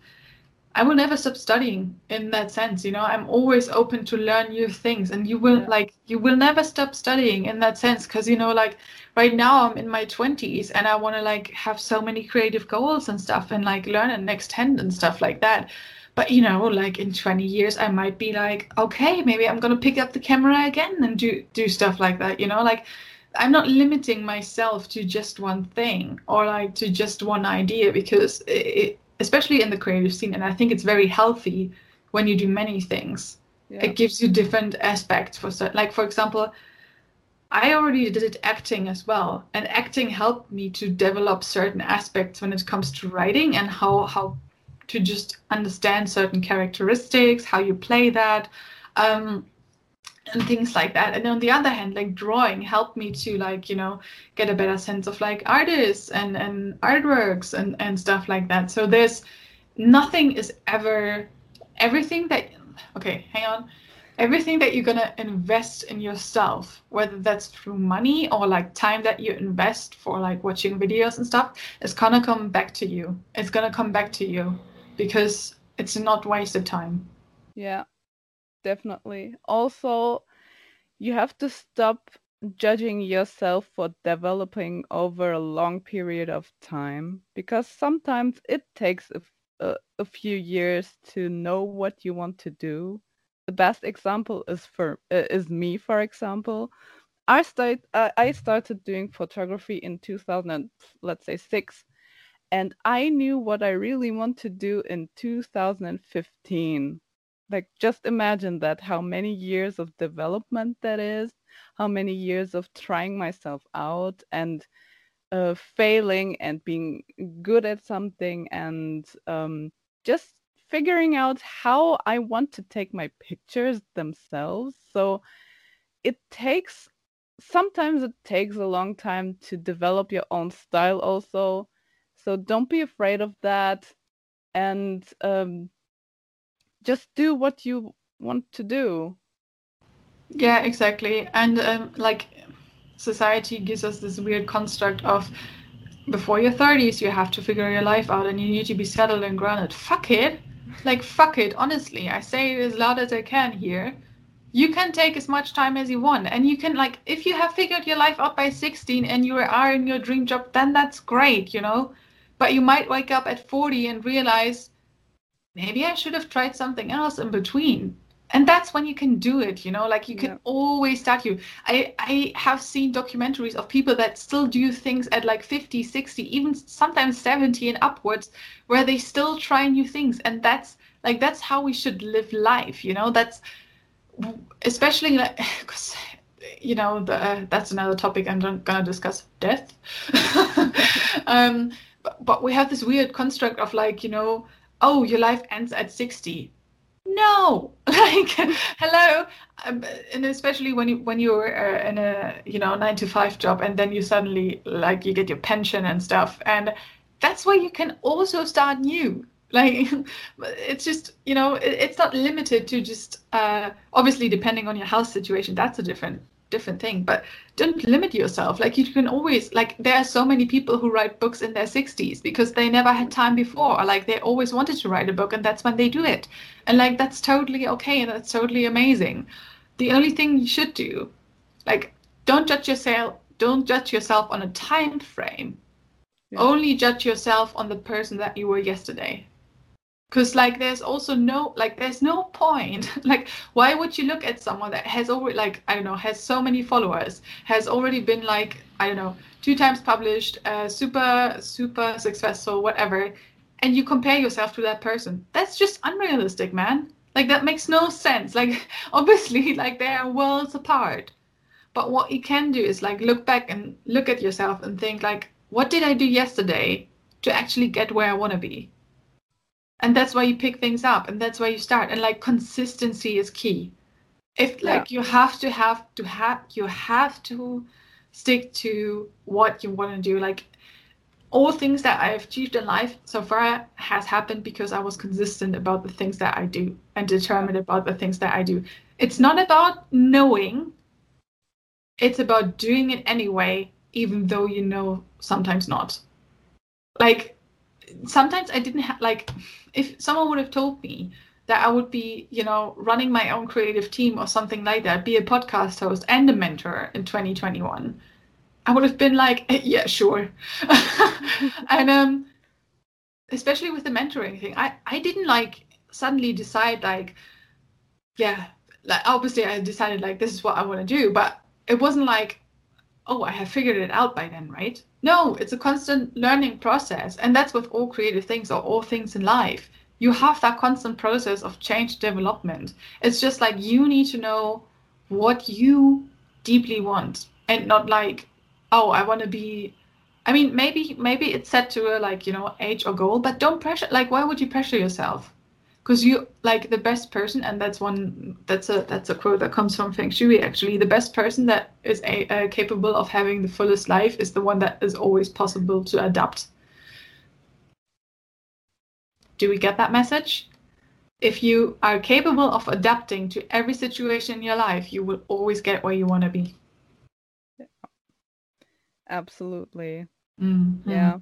I will never stop studying in that sense, you know. I'm always open to learn new things and you will yeah. like you will never stop studying in that sense because you know like right now I'm in my 20s and I want to like have so many creative goals and stuff and like learn and extend and stuff like that. But you know, like in 20 years I might be like, okay, maybe I'm going to pick up the camera again and do do stuff like that, you know? Like I'm not limiting myself to just one thing or like to just one idea because it, especially in the creative scene. And I think it's very healthy when you do many things. Yeah. It gives you different aspects for certain. Like for example, I already did acting as well, and acting helped me to develop certain aspects when it comes to writing and how how to just understand certain characteristics, how you play that. Um, and things like that. And on the other hand like drawing helped me to like you know get a better sense of like artists and and artworks and and stuff like that. So there's nothing is ever everything that okay hang on. Everything that you're gonna invest in yourself whether that's through money or like time that you invest for like watching videos and stuff is gonna come back to you. It's gonna come back to you because it's not wasted time. Yeah definitely. Also, you have to stop judging yourself for developing over a long period of time because sometimes it takes a, a, a, few years to know what you want to do. The best example is for uh, is me, for example. I started I started doing photography in 2000, let's say six, and I knew what I really want to do in 2015 like just imagine that how many years of development that is how many years of trying myself out and uh, failing and being good at something and um, just figuring out how i want to take my pictures themselves. So it takes sometimes it takes a long time to develop your own style also. So don't be afraid of that. And um, just do what you want to do. Yeah exactly. And um, like society gives us this weird construct of before your 30s you have to figure your life out and you need to be settled and grounded. Fuck it. Like fuck it honestly. I say it as loud as i can here. You can take as much time as you want and you can like if you have figured your life out by 16 and you are in your dream job then that's great you know? But you might wake up at 40 and realize maybe I should have tried something else in between. And that's when you can do it, you know, like you can yeah. always start you. I, I have seen documentaries of people that still do things at like 50, 60, even sometimes 70 and upwards, where they still try new things. And that's like, that's how we should live life, you know, that's especially like, because, you know, the, uh, that's another topic I'm going to discuss death. um, but, but we have this weird construct of like, you know, oh, your life ends at 60. No, like, hello, um, and especially when you when you're uh, in a you know nine to five job, and then you suddenly like you get your pension and stuff, and that's where you can also start new. Like, it's just you know it, it's not limited to just uh, obviously depending on your health situation. That's a different different thing but don't limit yourself. Like you can always like there are so many people who write books in their 60s because they never had time before. Or like they always wanted to write a book and that's when they do it. And like that's totally okay and that's totally amazing. The only thing you should do like don't judge yourself don't judge yourself on a time frame. Yeah. only judge yourself on the person that you were yesterday because like there's also no like there's no point like why would you look at someone that has already like i don't know has so many followers has already been like i don't know two times published uh, super super successful whatever and you compare yourself to that person that's just unrealistic man Like that makes no sense. Like obviously, like they are worlds apart. But what you can do is like look back and look at yourself and think like, what did I do yesterday to actually get where I want to be? And that's why you pick things up and that's why you start. And like consistency is key. If like yeah. you have to have to have you have to stick to what you want to do. Like all things that I've achieved in life so far has happened because I was consistent about the things that I do and determined about the things that I do. It's not about knowing, it's about doing it anyway, even though you know sometimes not. Like, sometimes I didn't have, like, if someone would have told me that I would be, you know, running my own creative team or something like that, be a podcast host and a mentor in 2021 I would have been like, yeah, sure. and um, especially with the mentoring thing, I, I didn't like suddenly decide like, yeah, like obviously I decided like this is what I want to do, but it wasn't like, oh, I have figured it out by then, right? No, it's a constant learning process, and that's with all creative things or all things in life. You have that constant process of change development. It's just like you need to know what you deeply want and not like oh, I want to be. I mean, maybe maybe it's set to a like you know age or goal, but don't pressure. Like, why would you pressure yourself? Because you like the best person, and that's one. That's a that's a quote that comes from Feng Shui. Actually, the best person that is a, uh, capable of having the fullest life is the one that is always possible to adapt. Do we get that message? If you are capable of adapting to every situation in your life, you will always get where you want to be. Absolutely. Mm-hmm. Yeah.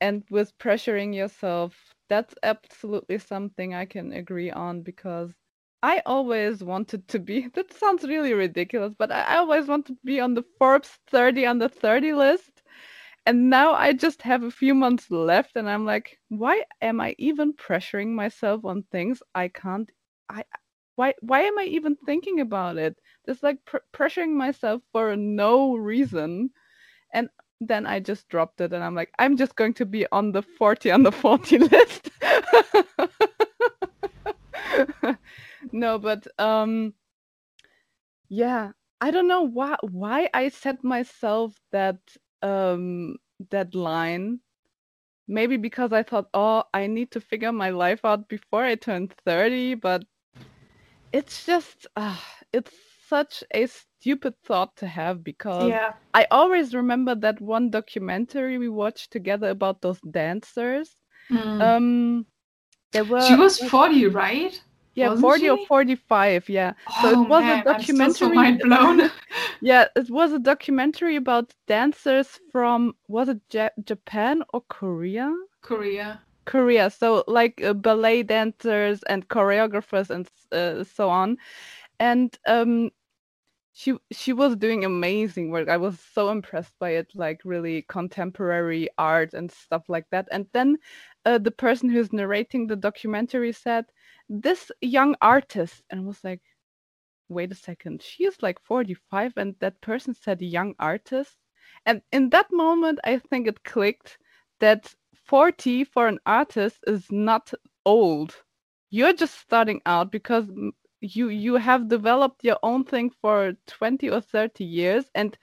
And with pressuring yourself, that's absolutely something I can agree on because I always wanted to be, that sounds really ridiculous, but I always wanted to be on the Forbes 30 under 30 list. And now I just have a few months left and I'm like, why am I even pressuring myself on things I can't, I, why, why am I even thinking about it? Just like pr- pressuring myself for no reason and then I just dropped it and I'm like, I'm just going to be on the 40 on the 40 list. no, but um yeah, I don't know why why I set myself that um deadline. Maybe because I thought, oh, I need to figure my life out before I turn 30, but it's just uh, it's such a stupid thought to have because yeah. I always remember that one documentary we watched together about those dancers. Mm. Um, there were she was forty, right? Yeah, Wasn't 40 she? or 45, yeah. Oh, so it was man, a I'm still so documentary. mind blown. yeah, it was a documentary about dancers from, was it ja- Japan or Korea? Korea. Korea. So, like uh, ballet dancers and choreographers and uh, so on. And um, she she was doing amazing work. I was so impressed by it, like really contemporary art and stuff like that. And then uh, the person who's narrating the documentary said, "This young artist," and I was like, "Wait a second, she is like 45, and that person said young artist." And in that moment, I think it clicked that 40 for an artist is not old. You're just starting out because you you have developed your own thing for 20 or 30 years and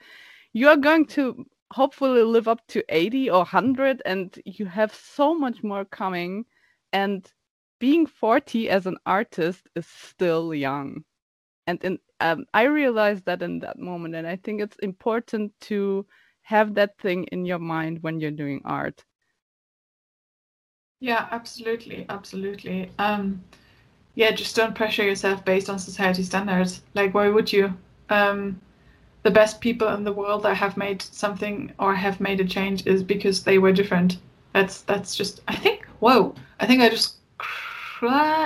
you are going to hopefully live up to 80 or 100 and you have so much more coming and being 40 as an artist is still young and in, um, i realized that in that moment and i think it's important to have that thing in your mind when you're doing art Yeah, absolutely, absolutely. Um, yeah, just don't pressure yourself based on society standards. Like, why would you? Um, the best people in the world that have made something or have made a change is because they were different. That's that's just. I think. Whoa! I think I just.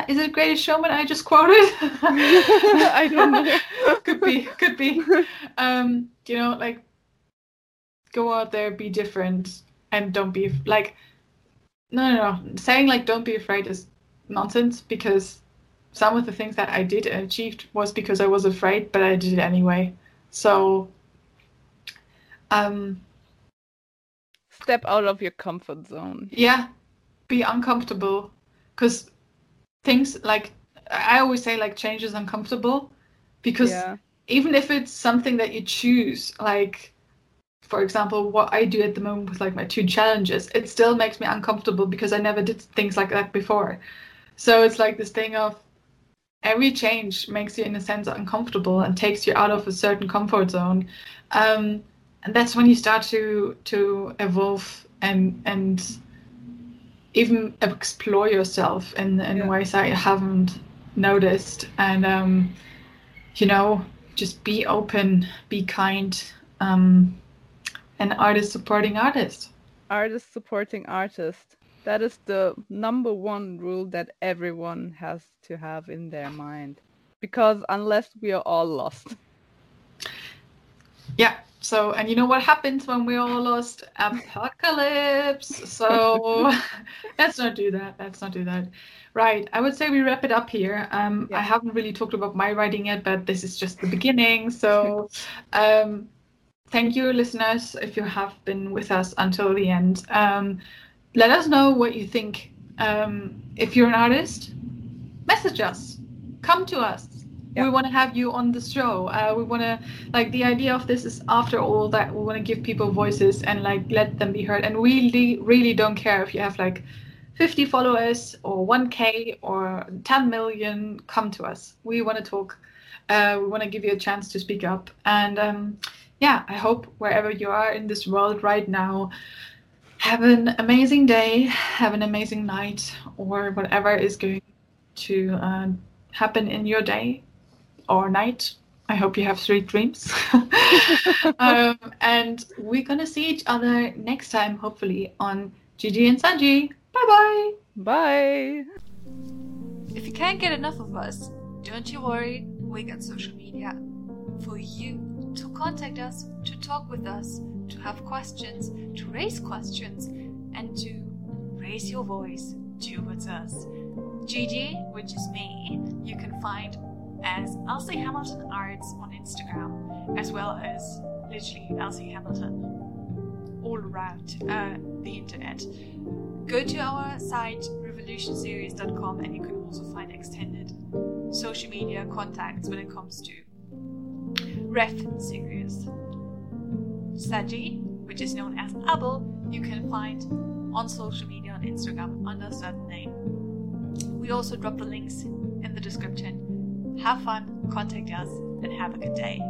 Is it Greatest Showman I just quoted? I don't know. could be. Could be. Um, you know, like, go out there, be different, and don't be like. No, no, no. Saying like don't be afraid is nonsense because some of the things that I did and achieved was because I was afraid, but I did it anyway. So, um, Step out of your comfort zone. yeah, be uncomfortable because things like I always say like change is uncomfortable because Yeah. even if it's something that you choose, like for example, what I do at the moment with like my two challenges, it still makes me uncomfortable because I never did things like that before. So it's like this thing of every change makes you in a sense uncomfortable and takes you out of a certain comfort zone. Um, and that's when you start to to evolve and and even explore yourself in in Yeah. ways that you haven't noticed and um, you know just be open be kind um, and artist supporting artist Artist supporting artist. That is the number one rule that everyone has to have in their mind. Because unless we are all lost. yeah so and you know what happens when we are all lost? Apocalypse. So let's not do that let's not do that. Right i would say we wrap it up here. Um, i haven't really talked about my writing yet but this is just the beginning. So um, thank you listeners if you have been with us until the end. Um, let us know what you think. Um, if you're an artist message us. Come to us. We want to have you on the show. Uh, we want to like the idea of this is after all that we want to give people voices and like let them be heard. And we really really don't care if you have like 50 followers or 1k or 10 million come to us. We want to talk. Uh, we want to give you a chance to speak up. And um, yeah i hope wherever you are in this world right now have an amazing day have an amazing night or whatever is going to uh, happen in your day or night i hope you have sweet dreams um, and we're gonna see each other next time hopefully on Gigi and Sagi bye bye Bye. If you can't get enough of us, don't you worry, we got social media. For you to contact us, to talk with us, to have questions, to raise questions, and to raise your voice towards us. Gigi, which is me, you can find as Elsie Hamilton Arts on Instagram, as well as literally Elsie Hamilton all around uh, the internet go to our site revolutionseries.com and you can also find extended social media contacts when it comes to REV Series Sagi which is known as abel you can find on social media on instagram under a certain name. We also drop the links in the description. Have fun contact us and have a good day